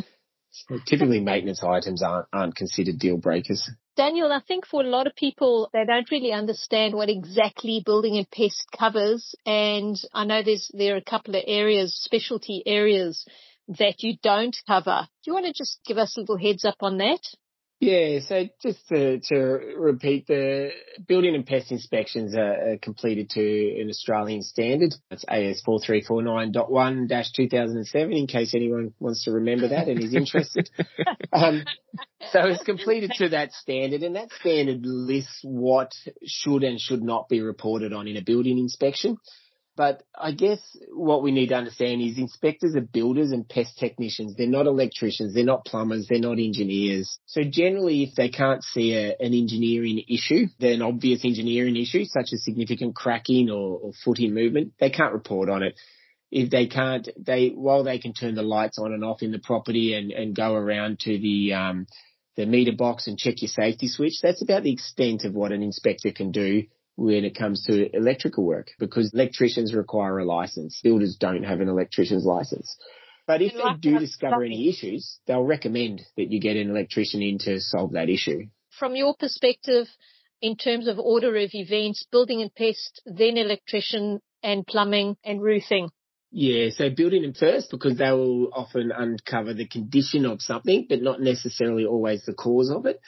typically maintenance items aren't, aren't considered deal breakers. Daniel, I think for a lot of people, they don't really understand what exactly building and pest covers. And I know there's, there are a couple of areas, specialty areas that you don't cover. Do you want to just give us a little heads up on that? Yeah, so just to, to repeat, the building and pest inspections are, completed to an Australian standard. It's AS 4349.1-2007 in case anyone wants to remember that and is interested. um, so it's completed to that standard and that standard lists what should and should not be reported on in a building inspection. But I guess what we need to understand is inspectors are builders and pest technicians. They're not electricians. They're not plumbers. They're not engineers. So generally, if they can't see a, an engineering issue, an obvious engineering issue, such as significant cracking or, or footing movement, they can't report on it. If they can't, they, while they can turn the lights on and off in the property and, and go around to the, um, the meter box and check your safety switch, that's about the extent of what an inspector can do when it comes to electrical work because electricians require a license. Builders don't have an electrician's license. But if they do discover any issues, they'll recommend that you get an electrician in to solve that issue. From your perspective, in terms of order of events, building and pest, then electrician and plumbing and roofing. Yeah, so building them first because they will often uncover the condition of something, but not necessarily always the cause of it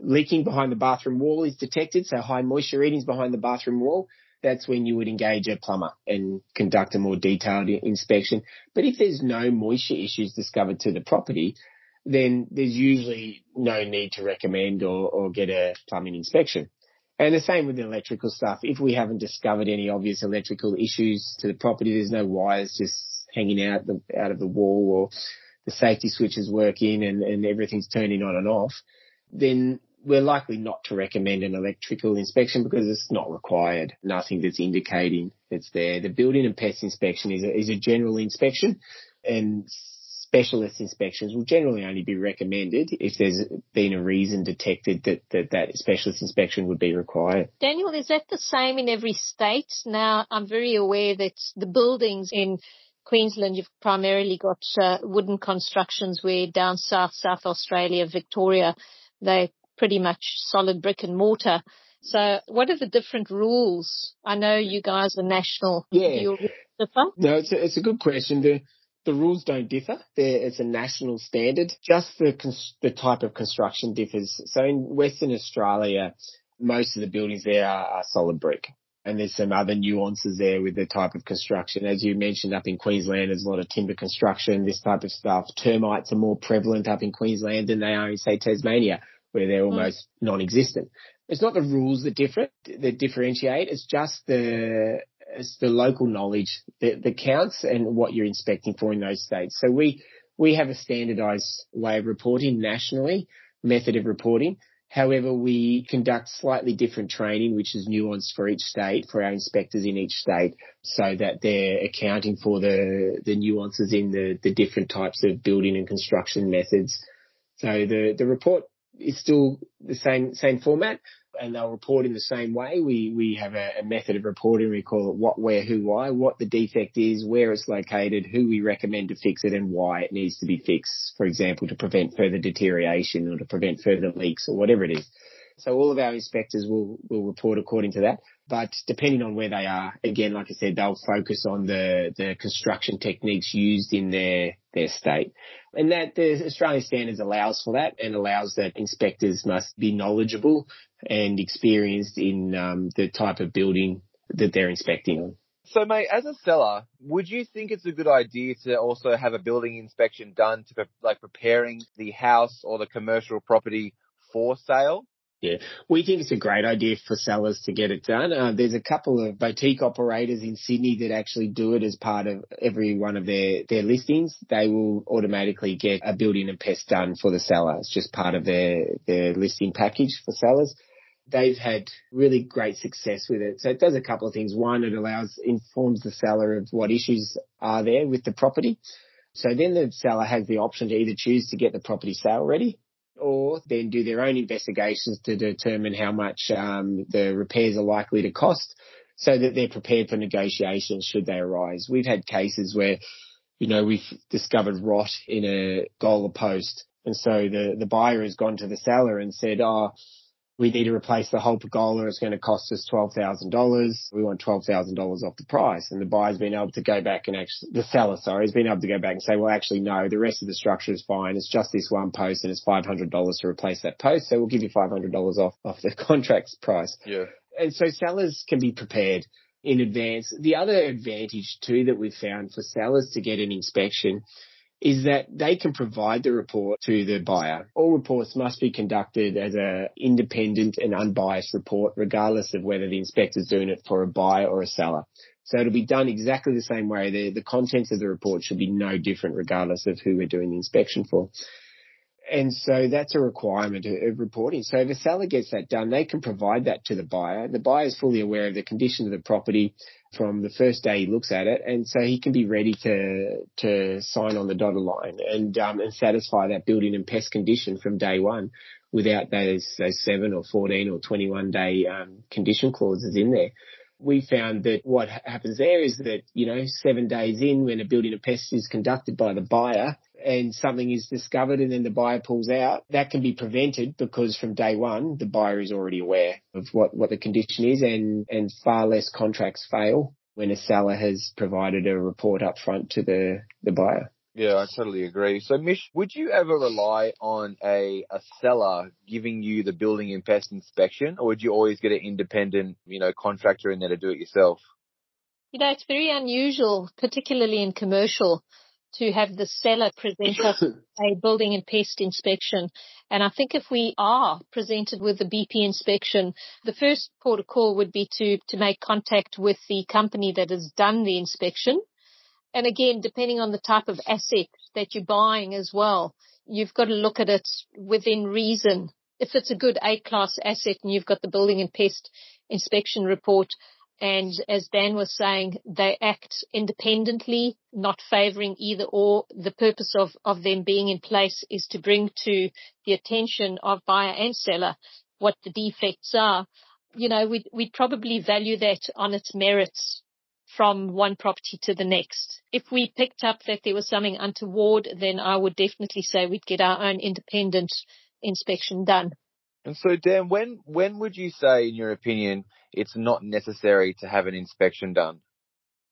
leaking behind the bathroom wall is detected, so high moisture readings behind the bathroom wall, that's when you would engage a plumber and conduct a more detailed inspection. But if there's no moisture issues discovered to the property, then there's usually no need to recommend or, or get a plumbing inspection. And the same with the electrical stuff. If we haven't discovered any obvious electrical issues to the property, there's no wires just hanging out the, out of the wall or the safety switch is working and, and everything's turning on and off, then we're likely not to recommend an electrical inspection because it's not required. Nothing that's indicating it's there. The building and pest inspection is a, is a general inspection and specialist inspections will generally only be recommended if there's been a reason detected that, that that specialist inspection would be required. Daniel, is that the same in every state? Now, I'm very aware that the buildings in Queensland, you've primarily got uh, wooden constructions where down south, South Australia, Victoria, they pretty much solid brick and mortar. So what are the different rules? I know you guys are national. Yeah. No, it's a, it's a good question. The, the rules don't differ. They're, it's a national standard. Just the, the type of construction differs. So in Western Australia, most of the buildings there are, are solid brick. And there's some other nuances there with the type of construction. As you mentioned, up in Queensland, there's a lot of timber construction, this type of stuff. Termites are more prevalent up in Queensland than they are in, say, Tasmania where they're mm. almost mm. non-existent. It's not the rules that differ that differentiate. It's just the it's the local knowledge that, that counts and what you're inspecting for in those states. So we we have a standardised way of reporting nationally, method of reporting. However, we conduct slightly different training, which is nuanced for each state, for our inspectors in each state, so that they're accounting for the, the nuances in the, the different types of building and construction methods. So the, the report is still the same, same format and they'll report in the same way. We, we have a, a, method of reporting. We call it what, where, who, why, what the defect is, where it's located, who we recommend to fix it and why it needs to be fixed. For example, to prevent further deterioration or to prevent further leaks or whatever it is. So all of our inspectors will, will report according to that. But depending on where they are, again, like I said, they'll focus on the, the construction techniques used in their, their state. And that the Australian standards allows for that and allows that inspectors must be knowledgeable and experienced in um, the type of building that they're inspecting on. So, mate, as a seller, would you think it's a good idea to also have a building inspection done to like preparing the house or the commercial property for sale? Yeah, we think it's a great idea for sellers to get it done. Uh, there's a couple of boutique operators in Sydney that actually do it as part of every one of their, their listings. They will automatically get a building and pest done for the seller. It's just part of their, their listing package for sellers. They've had really great success with it. So it does a couple of things. One, it allows, informs the seller of what issues are there with the property. So then the seller has the option to either choose to get the property sale ready or then do their own investigations to determine how much um, the repairs are likely to cost so that they're prepared for negotiations should they arise. We've had cases where, you know, we've discovered rot in a goal post. And so the, the buyer has gone to the seller and said, oh, we need to replace the whole pergola. It's going to cost us $12,000. We want $12,000 off the price. And the buyer's been able to go back and actually, the seller, sorry, has been able to go back and say, well, actually, no, the rest of the structure is fine. It's just this one post and it's $500 to replace that post. So we'll give you $500 off, off the contract's price. Yeah. And so sellers can be prepared in advance. The other advantage too that we've found for sellers to get an inspection is that they can provide the report to the buyer. All reports must be conducted as an independent and unbiased report, regardless of whether the inspector is doing it for a buyer or a seller. So it'll be done exactly the same way. The, the contents of the report should be no different regardless of who we're doing the inspection for. And so that's a requirement of reporting. So if a seller gets that done, they can provide that to the buyer. The buyer is fully aware of the condition of the property from the first day he looks at it, and so he can be ready to to sign on the dotted line and um, and satisfy that building and pest condition from day one, without those those seven or fourteen or twenty one day um, condition clauses in there. We found that what happens there is that, you know, seven days in when a building and pest is conducted by the buyer and something is discovered and then the buyer pulls out, that can be prevented because from day one, the buyer is already aware of what, what the condition is and, and far less contracts fail when a seller has provided a report up front to the, the buyer. Yeah, I totally agree. So, Mish, would you ever rely on a, a seller giving you the building and pest inspection, or would you always get an independent, you know, contractor in there to do it yourself? You know, it's very unusual, particularly in commercial, to have the seller present us a building and pest inspection. And I think if we are presented with the BP inspection, the first port of call would be to, to make contact with the company that has done the inspection and again, depending on the type of asset that you're buying as well, you've got to look at it within reason. If it's a good A class asset and you've got the building and pest inspection report, and as Dan was saying, they act independently, not favoring either or. The purpose of, of them being in place is to bring to the attention of buyer and seller what the defects are. You know, we'd, we'd probably value that on its merits from one property to the next. If we picked up that there was something untoward, then I would definitely say we'd get our own independent inspection done. And so, Dan, when when would you say, in your opinion, it's not necessary to have an inspection done?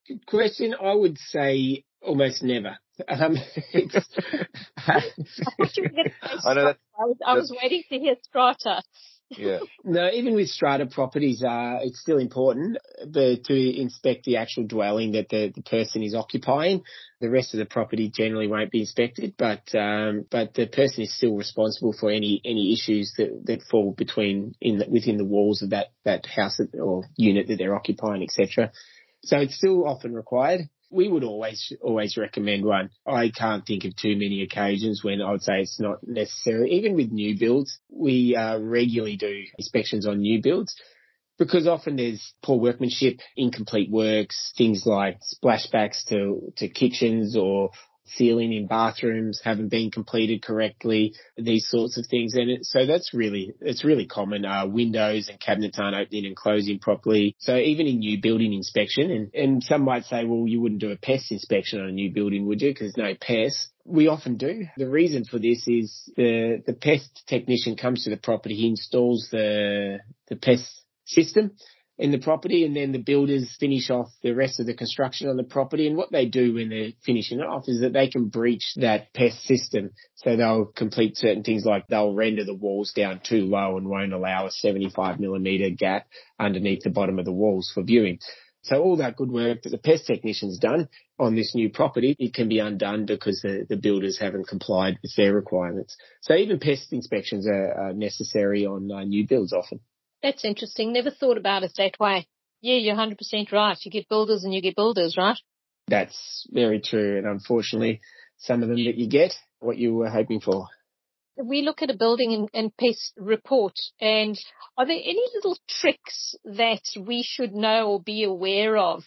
Good question. I would say almost never. Um, I, I, know I was, I was waiting to hear strata. Yeah. no, even with strata properties, uh, it's still important but to inspect the actual dwelling that the, the person is occupying. The rest of the property generally won't be inspected, but um, but the person is still responsible for any any issues that, that fall between in the, within the walls of that that house or unit that they're occupying, etc. So it's still often required. We would always, always recommend one. I can't think of too many occasions when I would say it's not necessary. Even with new builds, we uh, regularly do inspections on new builds because often there's poor workmanship, incomplete works, things like splashbacks to, to kitchens or ceiling in bathrooms haven't been completed correctly, these sorts of things. And it, so that's really, it's really common. Uh, windows and cabinets aren't opening and closing properly. So even in new building inspection, and, and some might say, well, you wouldn't do a pest inspection on a new building, would you? Because no pests. We often do. The reason for this is the, the pest technician comes to the property, he installs the, the pest system in the property and then the builders finish off the rest of the construction on the property. And what they do when they're finishing it off is that they can breach that pest system. So they'll complete certain things like they'll render the walls down too low and won't allow a 75 millimeter gap underneath the bottom of the walls for viewing. So all that good work that the pest technician's done on this new property, it can be undone because the, the builders haven't complied with their requirements. So even pest inspections are, are necessary on uh, new builds often. That's interesting. Never thought about it that way. Yeah, you're 100% right. You get builders and you get builders, right? That's very true. And unfortunately, some of them that you get what you were hoping for. We look at a building and, and pest report and are there any little tricks that we should know or be aware of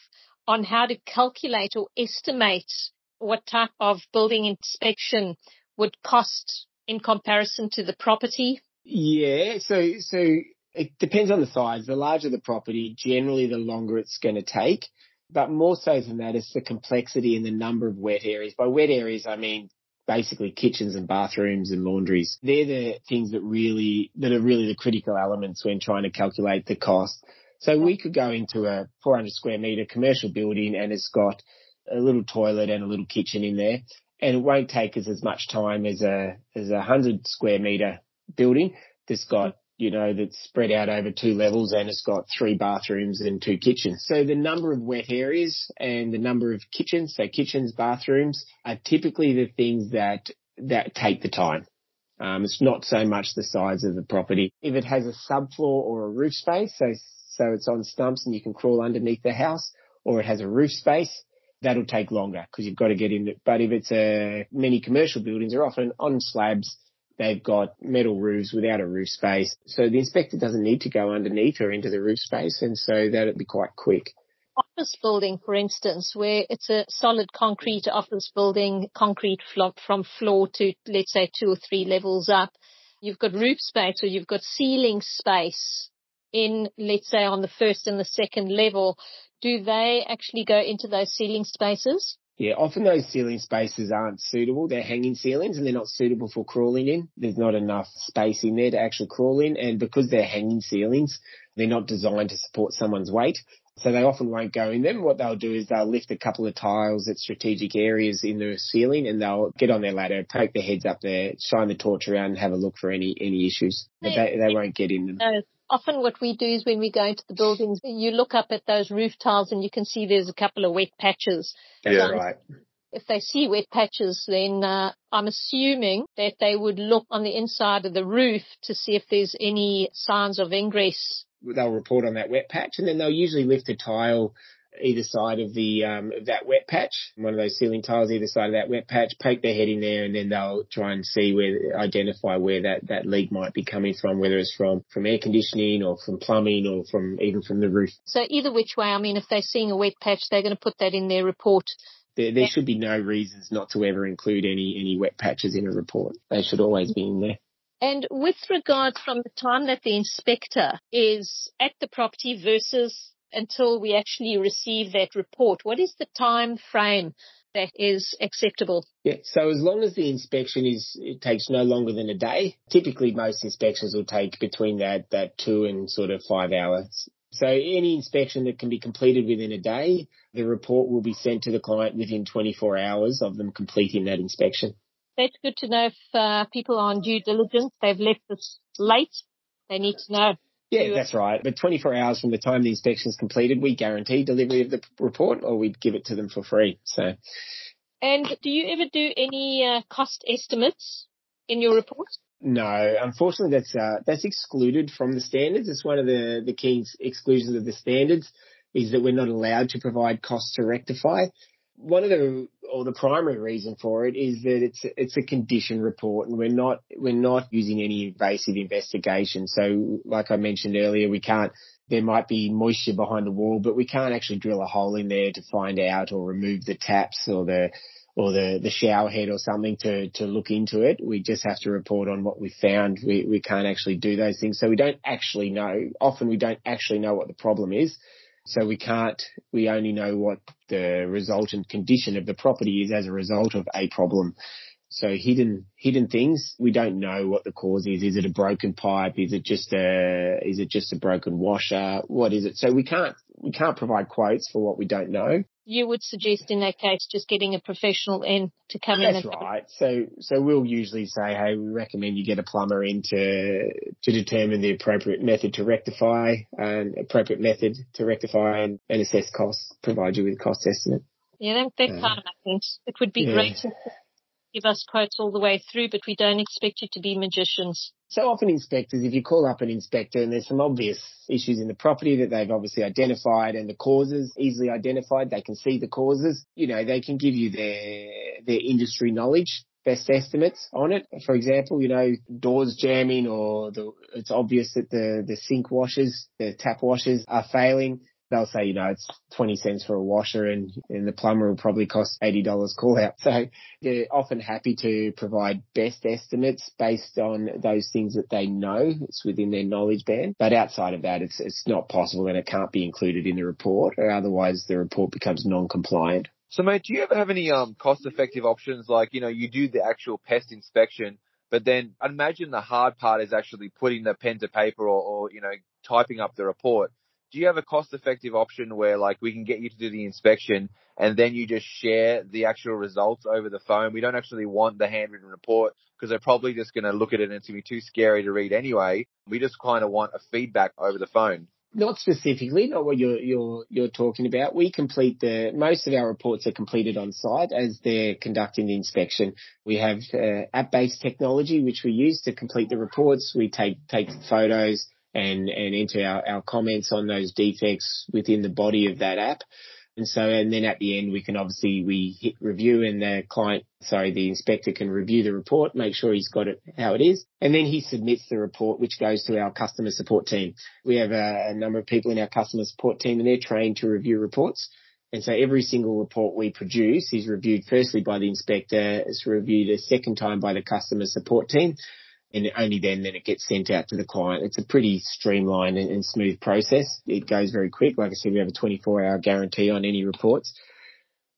on how to calculate or estimate what type of building inspection would cost in comparison to the property? Yeah, so so it depends on the size. The larger the property, generally the longer it's going to take. But more so than that, it's the complexity and the number of wet areas. By wet areas, I mean basically kitchens and bathrooms and laundries. They're the things that really, that are really the critical elements when trying to calculate the cost. So we could go into a 400 square meter commercial building and it's got a little toilet and a little kitchen in there and it won't take us as much time as a, as a 100 square meter building that's got you know, that's spread out over two levels and it's got three bathrooms and two kitchens. So the number of wet areas and the number of kitchens, so kitchens, bathrooms are typically the things that, that take the time. Um, it's not so much the size of the property. If it has a subfloor or a roof space, so, so it's on stumps and you can crawl underneath the house or it has a roof space, that'll take longer because you've got to get in it. But if it's a, many commercial buildings are often on slabs They've got metal roofs without a roof space. So the inspector doesn't need to go underneath or into the roof space. And so that'd be quite quick. Office building, for instance, where it's a solid concrete office building, concrete from floor to, let's say, two or three levels up. You've got roof space or you've got ceiling space in, let's say, on the first and the second level. Do they actually go into those ceiling spaces? Yeah, often those ceiling spaces aren't suitable. They're hanging ceilings and they're not suitable for crawling in. There's not enough space in there to actually crawl in. And because they're hanging ceilings, they're not designed to support someone's weight. So they often won't go in them. What they'll do is they'll lift a couple of tiles at strategic areas in the ceiling and they'll get on their ladder, take their heads up there, shine the torch around and have a look for any, any issues. But they, they won't get in them. Often what we do is when we go into the buildings, you look up at those roof tiles and you can see there's a couple of wet patches. Yeah, right. If they see wet patches, then uh, I'm assuming that they would look on the inside of the roof to see if there's any signs of ingress. They'll report on that wet patch and then they'll usually lift a tile either side of the um, of that wet patch, one of those ceiling tiles either side of that wet patch, poke their head in there, and then they'll try and see where identify where that that leak might be coming from, whether it's from from air conditioning or from plumbing or from even from the roof. So either which way, I mean, if they're seeing a wet patch, they're going to put that in their report. There, there should be no reasons not to ever include any any wet patches in a report. They should always be in there. And with regard from the time that the inspector is at the property versus until we actually receive that report? What is the time frame that is acceptable? Yeah, so as long as the inspection is, it takes no longer than a day. Typically, most inspections will take between that that two and sort of five hours. So any inspection that can be completed within a day, the report will be sent to the client within 24 hours of them completing that inspection. That's good to know if uh, people are on due diligence, they've left this late, they need to know yeah, that's right. But 24 hours from the time the inspection is completed, we guarantee delivery of the report or we'd give it to them for free. So. And do you ever do any uh, cost estimates in your report? No, unfortunately, that's uh, that's excluded from the standards. It's one of the the key exclusions of the standards is that we're not allowed to provide costs to rectify. One of the or the primary reason for it is that it's it's a condition report and we're not we're not using any invasive investigation. So like I mentioned earlier, we can't there might be moisture behind the wall, but we can't actually drill a hole in there to find out or remove the taps or the or the, the shower head or something to, to look into it. We just have to report on what we found. We, we can't actually do those things. So we don't actually know. Often we don't actually know what the problem is. So we can't, we only know what the resultant condition of the property is as a result of a problem. So hidden, hidden things, we don't know what the cause is. Is it a broken pipe? Is it just a, is it just a broken washer? What is it? So we can't, we can't provide quotes for what we don't know you would suggest in that case just getting a professional in to come That's in. That's right. So, so we'll usually say, hey, we recommend you get a plumber in to, to determine the appropriate method to rectify and appropriate method to rectify and, and assess costs, provide you with a cost estimate. Yeah, that, that uh, kind of sense. It would be yeah. great to give us quotes all the way through, but we don't expect you to be magicians. So often inspectors, if you call up an inspector and there's some obvious issues in the property that they've obviously identified and the causes easily identified, they can see the causes, you know, they can give you their, their industry knowledge best estimates on it. For example, you know, doors jamming or the, it's obvious that the, the sink washers, the tap washers are failing they'll say, you know, it's 20 cents for a washer and, and the plumber will probably cost $80 call out. So they're often happy to provide best estimates based on those things that they know. It's within their knowledge band. But outside of that, it's, it's not possible and it can't be included in the report or otherwise the report becomes non-compliant. So mate, do you ever have any um, cost effective options like, you know, you do the actual pest inspection, but then I'd imagine the hard part is actually putting the pen to paper or, or you know, typing up the report do you have a cost effective option where like we can get you to do the inspection and then you just share the actual results over the phone? We don't actually want the handwritten report because they're probably just going to look at it and it's going to be too scary to read anyway. We just kind of want a feedback over the phone. Not specifically, not what you're you're you're talking about. We complete the most of our reports are completed on site as they're conducting the inspection. We have uh, app-based technology which we use to complete the reports. We take take photos, and, and enter our, our comments on those defects within the body of that app. And so, and then at the end, we can obviously, we hit review and the client, sorry, the inspector can review the report, make sure he's got it how it is. And then he submits the report, which goes to our customer support team. We have a, a number of people in our customer support team and they're trained to review reports. And so every single report we produce is reviewed firstly by the inspector, it's reviewed a second time by the customer support team and only then then it gets sent out to the client. It's a pretty streamlined and, and smooth process. It goes very quick. Like I said, we have a 24 hour guarantee on any reports.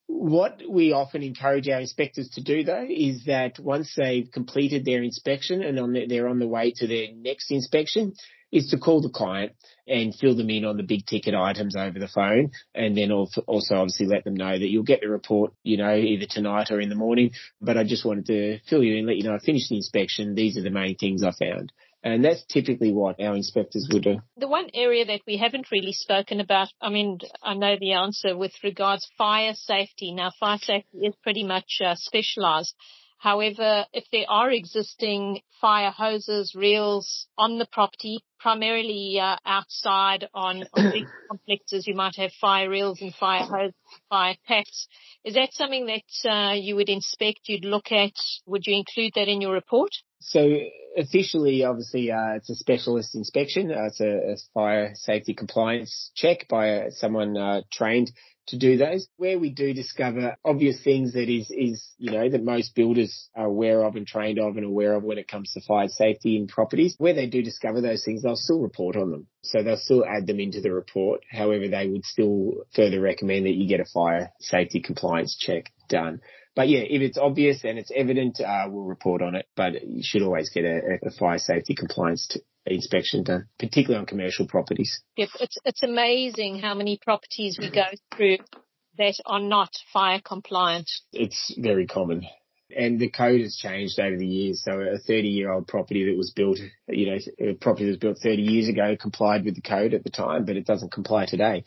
What we often encourage our inspectors to do though is that once they've completed their inspection and on the, they're on the way to their next inspection, is to call the client and fill them in on the big ticket items over the phone. And then also obviously let them know that you'll get the report, you know, either tonight or in the morning. But I just wanted to fill you in, let you know I finished the inspection. These are the main things I found. And that's typically what our inspectors would do. The one area that we haven't really spoken about, I mean, I know the answer with regards fire safety. Now, fire safety is pretty much uh, specialized. However, if there are existing fire hoses, reels on the property, primarily uh, outside on, on big complexes, you might have fire reels and fire hoses, fire taps. Is that something that uh, you would inspect, you'd look at? Would you include that in your report? So officially, obviously, uh, it's a specialist inspection. Uh, it's a, a, fire safety compliance check by someone uh, trained to do those. Where we do discover obvious things that is, is, you know, that most builders are aware of and trained of and aware of when it comes to fire safety in properties, where they do discover those things, they'll still report on them. So they'll still add them into the report. However, they would still further recommend that you get a fire safety compliance check done. But yeah, if it's obvious and it's evident, uh, we'll report on it. But you should always get a, a fire safety compliance t- inspection done, particularly on commercial properties. Yep, it's it's amazing how many properties we go through that are not fire compliant. It's very common. And the code has changed over the years. So a 30 year old property that was built, you know, a property that was built 30 years ago complied with the code at the time, but it doesn't comply today.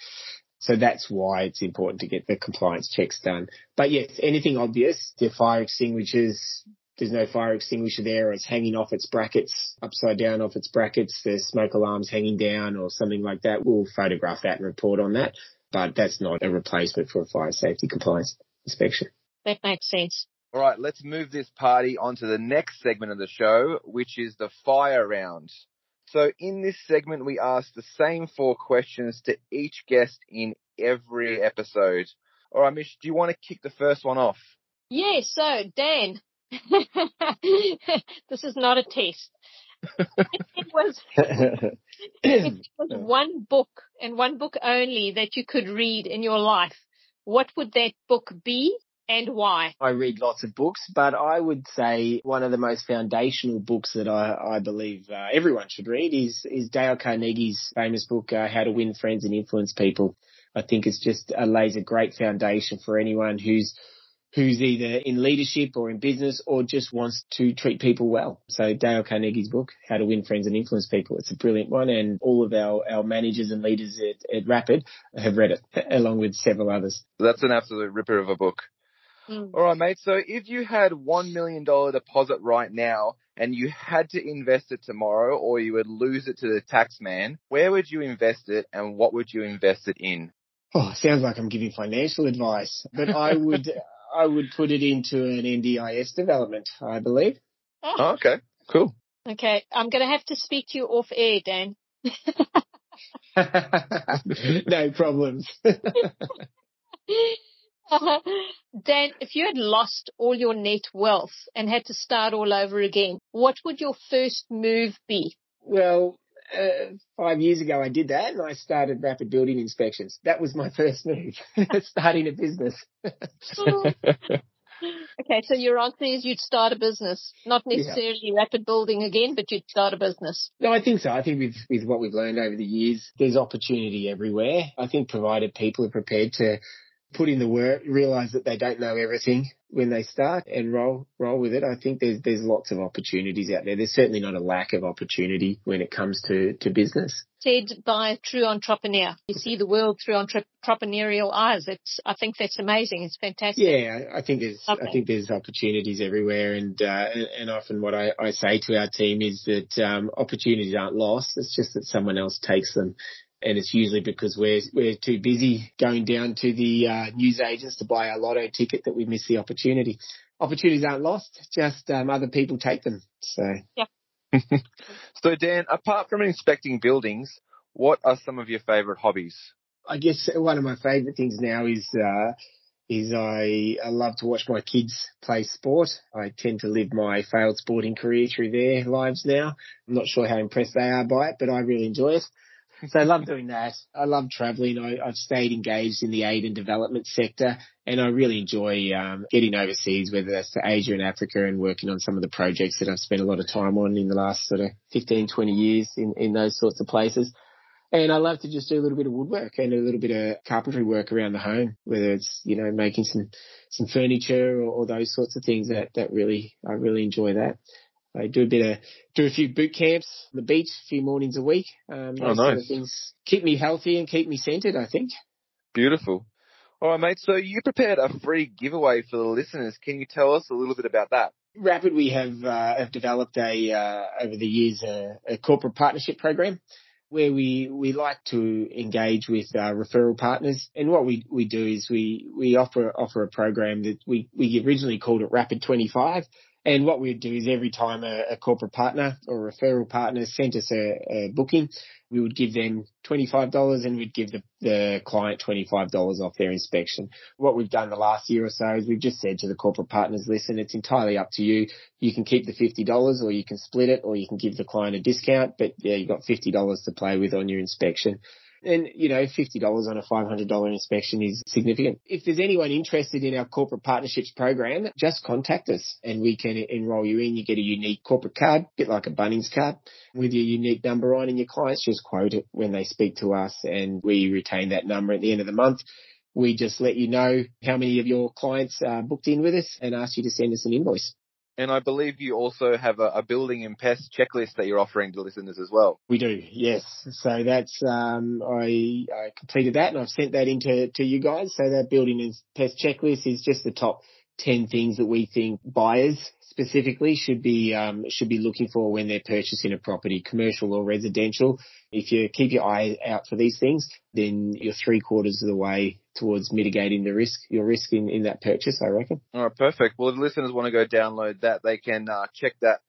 So that's why it's important to get the compliance checks done. But yes, anything obvious, the fire extinguishers, there's no fire extinguisher there or it's hanging off its brackets, upside down off its brackets, there's smoke alarms hanging down or something like that, we'll photograph that and report on that. But that's not a replacement for a fire safety compliance inspection. That makes sense. All right, let's move this party onto the next segment of the show, which is the fire round. So in this segment, we ask the same four questions to each guest in every episode. All right, Mish, do you want to kick the first one off? Yeah, so Dan, this is not a taste. it was, it was one book and one book only that you could read in your life. What would that book be and why? I read lots of books, but I would say one of the most foundational books that I, I believe uh, everyone should read is, is Dale Carnegie's famous book, uh, How to Win Friends and Influence People. I think it's just uh, lays a great foundation for anyone who's who's either in leadership or in business or just wants to treat people well. So Dale Carnegie's book, How to Win Friends and Influence People, it's a brilliant one and all of our, our managers and leaders at, at Rapid have read it along with several others. That's an absolute ripper of a book. Mm. All right, mate. So if you had $1 million deposit right now and you had to invest it tomorrow or you would lose it to the tax man, where would you invest it and what would you invest it in? Oh, sounds like I'm giving financial advice, but I would, I would put it into an NDIS development, I believe. Oh, oh okay. Cool. Okay. I'm going to have to speak to you off air, Dan. no problems. Uh-huh. Dan, if you had lost all your net wealth and had to start all over again, what would your first move be? Well, uh, five years ago I did that and I started rapid building inspections. That was my first move, starting a business. okay, so your answer is you'd start a business, not necessarily yeah. rapid building again, but you'd start a business. No, I think so. I think with, with what we've learned over the years, there's opportunity everywhere. I think provided people are prepared to put in the work, realize that they don't know everything when they start and roll roll with it. I think there's there's lots of opportunities out there. There's certainly not a lack of opportunity when it comes to to business. Said by a true entrepreneur. You see the world through entrepreneurial eyes. It's I think that's amazing. It's fantastic. Yeah, I think there's okay. I think there's opportunities everywhere, and uh, and often what I, I say to our team is that um, opportunities aren't lost. It's just that someone else takes them and it's usually because we're we're too busy going down to the uh, news agents to buy our lotto ticket that we miss the opportunity. Opportunities aren't lost, just um, other people take them. So yeah. so Dan, apart from inspecting buildings, what are some of your favourite hobbies? I guess one of my favourite things now is uh, is I, I love to watch my kids play sport. I tend to live my failed sporting career through their lives now. I'm not sure how impressed they are by it, but I really enjoy it so I love doing that. I love traveling. I, have stayed engaged in the aid and development sector and I really enjoy um, getting overseas, whether that's to Asia and Africa and working on some of the projects that I've spent a lot of time on in the last sort of 15, 20 years in, in those sorts of places. And I love to just do a little bit of woodwork and a little bit of carpentry work around the home, whether it's, you know, making some, some furniture or, or those sorts of things that, that really, I really enjoy that. I do a bit of do a few boot camps on the beach a few mornings a week. Um, oh, nice. Sort of things keep me healthy and keep me centered. I think. Beautiful. All right, mate. So you prepared a free giveaway for the listeners. Can you tell us a little bit about that? Rapid, we have uh, have developed a uh, over the years a, a, corporate partnership program where we we like to engage with uh, referral partners. And what we we do is we we offer offer a program that we we originally called it Rapid Twenty Five and what we'd do is every time a, a corporate partner or a referral partner sent us a, a booking, we would give them $25 and we'd give the, the client $25 off their inspection. What we've done the last year or so is we've just said to the corporate partners, listen, it's entirely up to you. You can keep the $50 or you can split it or you can give the client a discount, but yeah, you've got $50 to play with on your inspection. And, you know, $50 on a $500 inspection is significant. If there's anyone interested in our corporate partnerships program, just contact us and we can enroll you in. You get a unique corporate card, a bit like a Bunnings card with your unique number on and your clients just quote it when they speak to us and we retain that number at the end of the month. We just let you know how many of your clients are booked in with us and ask you to send us an invoice. And I believe you also have a, a, building and pest checklist that you're offering to listeners as well. We do, yes. So that's um, I, I completed that and I've sent that into to you guys. So that building and pest checklist is just the top ten things that we think buyers specifically should be um, should be looking for when they're purchasing a property, commercial or residential. If you keep your eye out for these things, then you're three quarters of the way towards mitigating the risk, your risk in, in that purchase, I reckon. All right, perfect. Well, if listeners want to go download that, they can uh, check that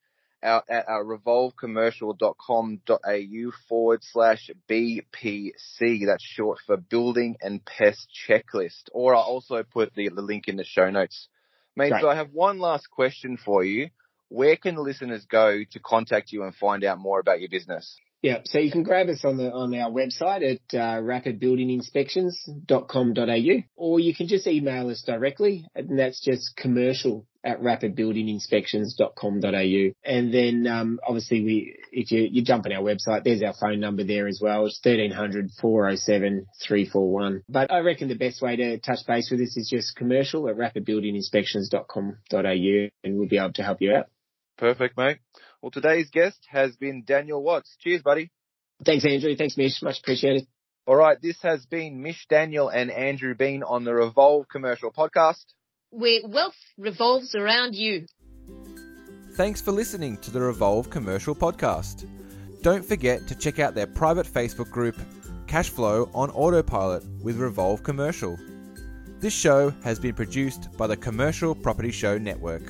out at our revolvecommercial.com.au forward slash BPC. That's short for Building and Pest Checklist. Or I'll also put the, the link in the show notes. Mate, so I have one last question for you. Where can listeners go to contact you and find out more about your business? Yeah, so you can grab us on the on our website at uh, rapidbuildinginspections.com.au, or you can just email us directly, and that's just commercial at rapidbuildinginspections.com.au. And then um, obviously we, if you, you jump on our website, there's our phone number there as well. It's 1300 407 341. But I reckon the best way to touch base with us is just commercial at rapidbuildinginspections.com.au, and we'll be able to help you out. Perfect, mate. Well, today's guest has been Daniel Watts. Cheers, buddy. Thanks, Andrew. Thanks, Mish. Much appreciated. All right. This has been Mish Daniel and Andrew Bean on the Revolve Commercial Podcast. Where wealth revolves around you. Thanks for listening to the Revolve Commercial Podcast. Don't forget to check out their private Facebook group, Cashflow on Autopilot with Revolve Commercial. This show has been produced by the Commercial Property Show Network.